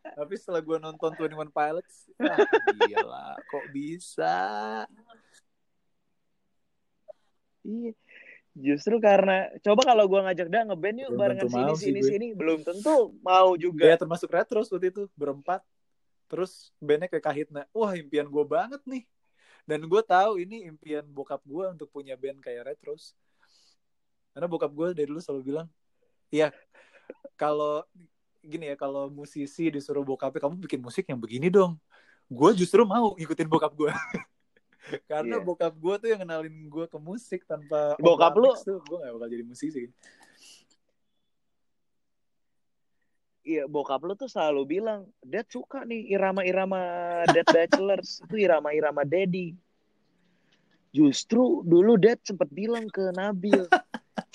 Tapi setelah gue nonton 21 Pilots, ah, gila, kok bisa? Iya. Justru karena coba kalau gua ngajak dah ngeband yuk Belum barengan sini sini gue. sini belum tentu mau juga. Ya termasuk Retros waktu itu berempat. Terus bandnya kayak Kahitna. Wah impian gue banget nih. Dan gue tahu ini impian bokap gue untuk punya band kayak Retros. Karena bokap gue dari dulu selalu bilang, iya kalau gini ya kalau musisi disuruh bokapnya kamu bikin musik yang begini dong. Gue justru mau ngikutin bokap gue. [LAUGHS] Karena Iya. bokap gue tuh yang kenalin gue ke musik tanpa Bokap lu- gue gak bakal jadi musisi. Iya, bokap lu tuh selalu bilang, Dad suka nih irama-irama Dead Bachelors. [LAUGHS] itu irama-irama Daddy. Justru dulu Dad sempat bilang ke Nabil,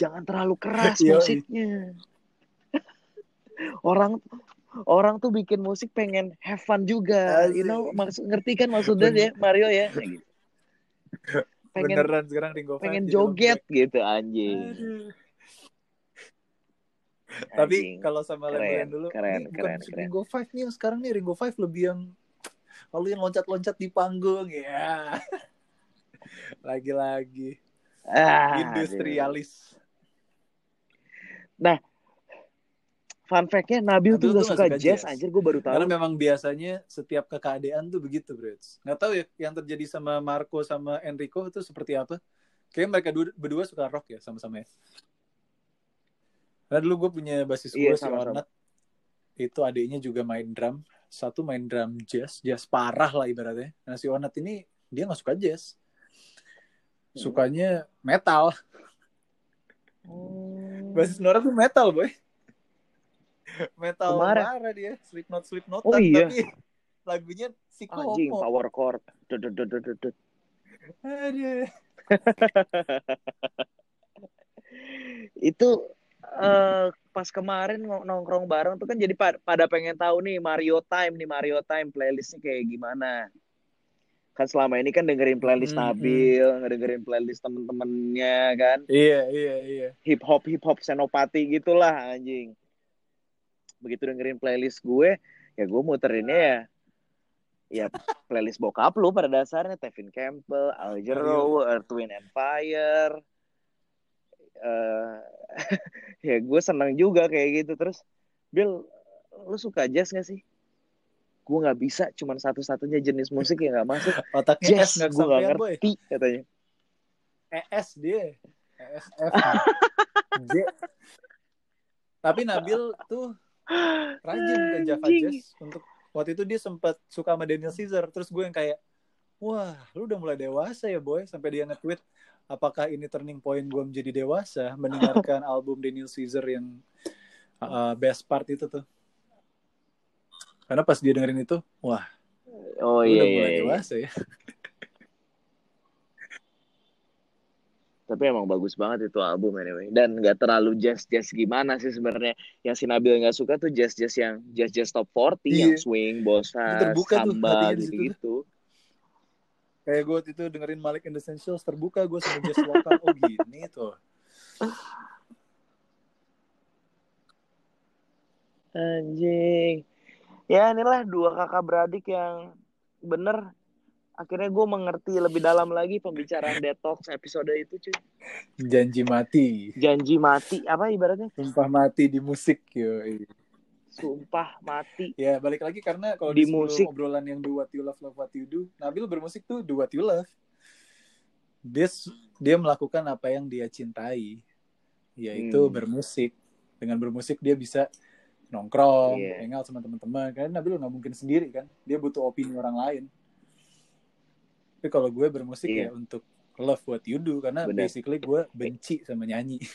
jangan terlalu keras musiknya. orang orang tuh bikin musik pengen have fun juga. You know, maksud ngerti kan maksudnya ya Mario ya? Gitu. [LAUGHS] Pengen Beneran sekarang Ringo pengen joget gitu anjing. Aduh. [LAUGHS] Tapi kalau sama yang dulu, keren, ini bukan keren, musik keren. Ringo Five nih yang sekarang nih Ringo Five lebih yang kalau yang loncat-loncat di panggung ya. [LAUGHS] Lagi-lagi ah, industrialis. aduh. Fun fact-nya Nabil, Nabil tuh gak suka suka jazz, jazz. anjir gue baru tahu. Karena memang biasanya setiap keadaan tuh begitu, bro. Nggak tahu ya yang terjadi sama Marco sama Enrico itu seperti apa. Kayaknya mereka dua- berdua suka rock ya sama-sama ya. Karena dulu gue punya basis gue Iya, si sama-sama. Ornat. Itu adiknya juga main drum. Satu main drum jazz, jazz parah lah ibaratnya. Nah si Ornat ini dia nggak suka jazz. Hmm. Sukanya metal. Hmm. Basis Nora tuh metal, boy. Metal Kemarin. parah dia. Slipknot, Slipknot. Oh, iya. Tapi lagunya si Anjing, Komo. power chord. Aduh. [LAUGHS] Itu eh, pas kemarin ng- nongkrong bareng tuh kan jadi pa- pada pengen tahu nih Mario Time nih Mario Time playlistnya kayak gimana. Kan selama ini kan dengerin playlist Hmm, Nabil, ngedengerin playlist temen-temennya kan. Iya, iya, iya. hip hop hip hop senopati gitulah anjing begitu dengerin playlist gue ya gue muterinnya ya ya playlist bokap lu pada dasarnya Tevin Campbell, Al Jarreau, Earth Wind and Fire Eh, [LAUGHS] ya gue seneng juga kayak gitu terus Bill lu suka jazz gak sih gue nggak bisa cuman satu-satunya jenis musik yang nggak masuk [LAUGHS] Otaknya jazz gue nggak kesampaian, boy. ngerti katanya ES dia. ESF. J. Tapi Nabil tuh rajin ke Java. Jazz untuk waktu itu dia sempat suka sama Daniel Caesar terus gue yang kayak wah lu udah mulai dewasa ya boy sampai dia nge-tweet apakah ini turning point gue menjadi dewasa mendengarkan [LAUGHS] album Daniel Caesar yang uh, best part itu tuh? Karena pas dia dengerin itu wah oh iya udah iya, mulai iya. dewasa ya. [LAUGHS] Tapi emang bagus banget itu album anyway. Dan nggak terlalu jazz jazz gimana sih sebenarnya. Yang si Nabil nggak suka tuh jazz jazz yang jazz jazz top 40 Iya. yang swing bossa samba gitu gitu kayak gue itu dengerin Malik and the Essentials terbuka gue sama jazz lokal oh gini tuh. Anjing. Ya inilah dua kakak beradik yang bener. Akhirnya gue mengerti lebih dalam lagi pembicaraan detox episode itu cuy. Janji mati. Janji mati. Apa ibaratnya? Sumpah mati di musik yo sumpah mati ya balik lagi karena kalau Di musik. obrolan yang do what you love love what you do Nabil bermusik tuh do what you love dia dia melakukan apa yang dia cintai yaitu Hmm. bermusik dengan bermusik dia bisa nongkrong Iya. hangout sama teman-teman karena Nabil nggak mungkin sendiri kan dia butuh opini orang lain tapi kalau gue bermusik Iya. ya untuk love what you do karena Benar. basically gue benci sama nyanyi [LAUGHS]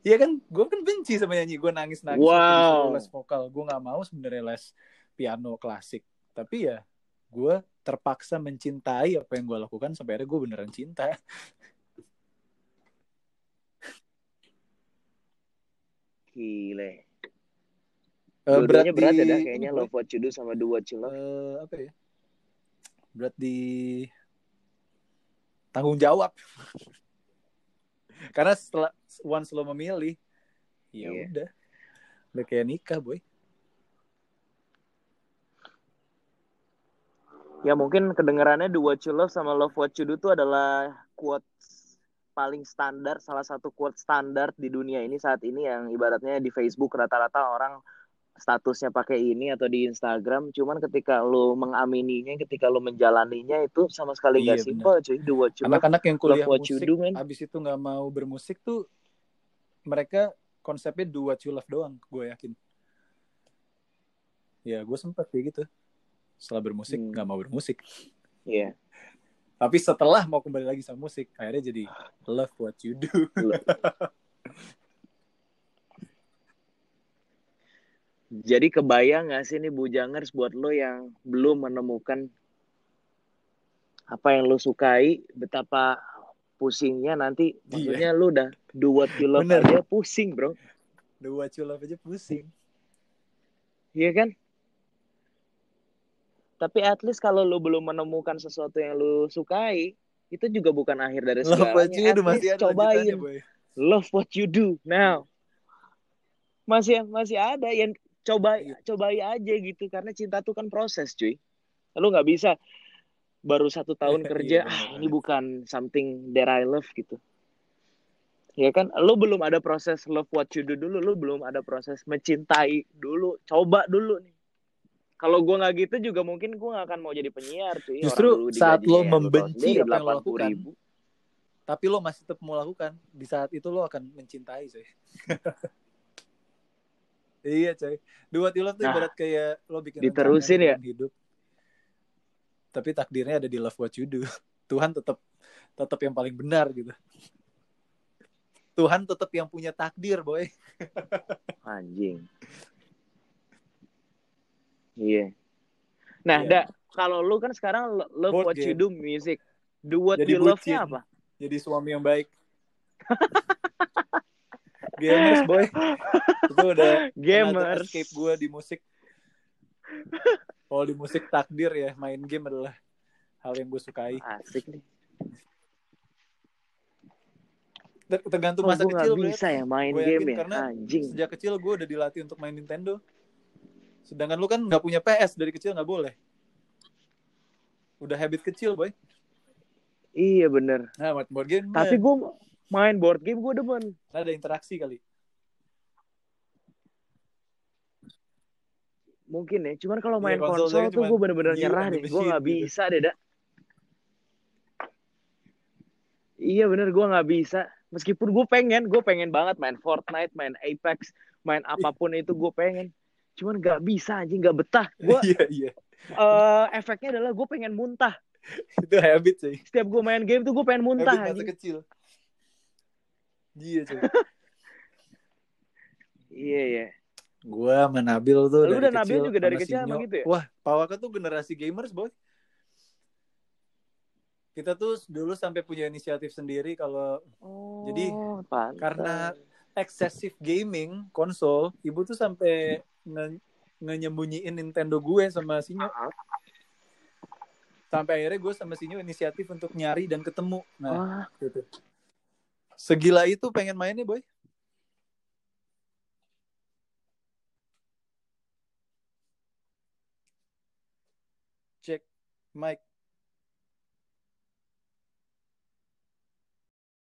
Iya kan, gue kan benci sama nyanyi, gue nangis nangis Wow. les vokal, gue nggak mau sebenarnya les piano klasik, tapi ya gue terpaksa mencintai apa yang gue lakukan sampai akhirnya gue beneran cinta. Gile. Eh, berat berat ya dah kayaknya. Love What You Do sama Do What You Love. Eh, apa ya? Berat di tanggung jawab. Karena setelah once lo memilih, ya Iya. udah. Udah kayak nikah, boy. Ya mungkin kedengarannya Do What You Love sama Love What You Do itu adalah quotes paling standar, salah satu quote standar di dunia ini saat ini yang ibaratnya di Facebook rata-rata orang statusnya pakai ini atau di Instagram. Cuman ketika lo mengamininya, ketika lo menjalaninya itu sama sekali Iya, gak simple cuy. Do What You Anak-anak yang kuliah Love What You musik, Do man. abis itu nggak mau bermusik tuh, mereka konsepnya do what you love doang, gue yakin. Ya, gue sempet kayak gitu. Setelah bermusik, Hmm. nggak mau bermusik. Iya. Tapi setelah mau kembali lagi sama musik, akhirnya jadi love what you do. [LAUGHS] Jadi kebayang gak sih nih Bujangers buat lo yang belum menemukan apa yang lo sukai, betapa pusingnya nanti. Iya. Maksudnya lo udah do what you love Bener. aja pusing bro. do what you love aja pusing. Iya kan? Tapi at least kalau lo belum menemukan sesuatu yang lo sukai, itu juga bukan akhir dari Love segalanya. what you do At masih ada cobain. boy. Love what you do now. Masih masih ada yang coba Iya. cobai aja gitu karena cinta tuh kan proses, cuy. Lu nggak bisa baru satu tahun [LAUGHS] Iya, kerja, ah ini bukan something that I love gitu. Ya kan, lu belum ada proses love what you do dulu, lu belum ada proses mencintai dulu, coba dulu nih. Kalau gua nggak gitu juga mungkin gua nggak akan mau jadi penyiar, cuy. Justru saat lo ya, membenci apa yang lo 80.000. lakukan, tapi lo masih tetap mau lakukan, di saat itu lo akan mencintai, coy. [LAUGHS] iya, coy. You love tuh Nah, ibarat kayak lo bikin diterusin ya. hidup. Tapi takdirnya ada di love what you do. [LAUGHS] Tuhan tetap tetap yang paling benar gitu. Tuhan tetap yang punya takdir, boy. [LAUGHS] Anjing. Iya. Nah, Iya. dak kalau lu kan sekarang lo- love Board what you game. do music. Do what Jadi you love-nya apa? Jadi suami yang baik. [LAUGHS] Gamers, boy. Itu udah Gamers. escape gue di musik. Kalau di musik takdir ya, main game adalah hal yang gue sukai. Asik nih. Ter- Tergantung Oh, masa kecil, bisa ya main Gua game ya. karena Anjing. Sejak kecil gue udah dilatih untuk main Nintendo. Sedangkan lu kan nggak punya PS dari kecil nggak boleh. Udah habit kecil, boy. Iya bener. Nah, board game Tapi gue main board game gue demen. ada interaksi kali. Mungkin ya. Cuman kalau Iya, main konsol konsol tuh gue bener-bener nyerah deh. Gue machine gak gitu. bisa deh, dak. Iya bener, gue gak bisa. Meskipun gue pengen, gue pengen banget main Fortnite, main Apex, main apa pun itu gue pengen. Cuman gak bisa anjing, gak betah. Gue [LAUGHS] Iya, iya. eh, efeknya adalah gue pengen muntah. [LAUGHS] Itu habit, cuy. Setiap gue main game tuh gue pengen muntah Habit masa kecil. Iya, cuy. [LAUGHS] Iya, iya. Gua sama Nabil tuh Lu dari dan Nabil kecil juga dari sama kecil emang gitu ya? Wah, Pawaka tuh generasi gamers, boy. Kita tuh dulu sampai punya inisiatif sendiri kalau Oh, Jadi, pantas. karena excessive gaming konsol, ibu tuh sampai nge ngenyembunyiin Nintendo gue sama Sinyo. Sampai akhirnya gue sama Sinyo inisiatif untuk nyari dan ketemu. Nah, Wah, gitu. Segila itu pengen mainnya, boy. Cek mic.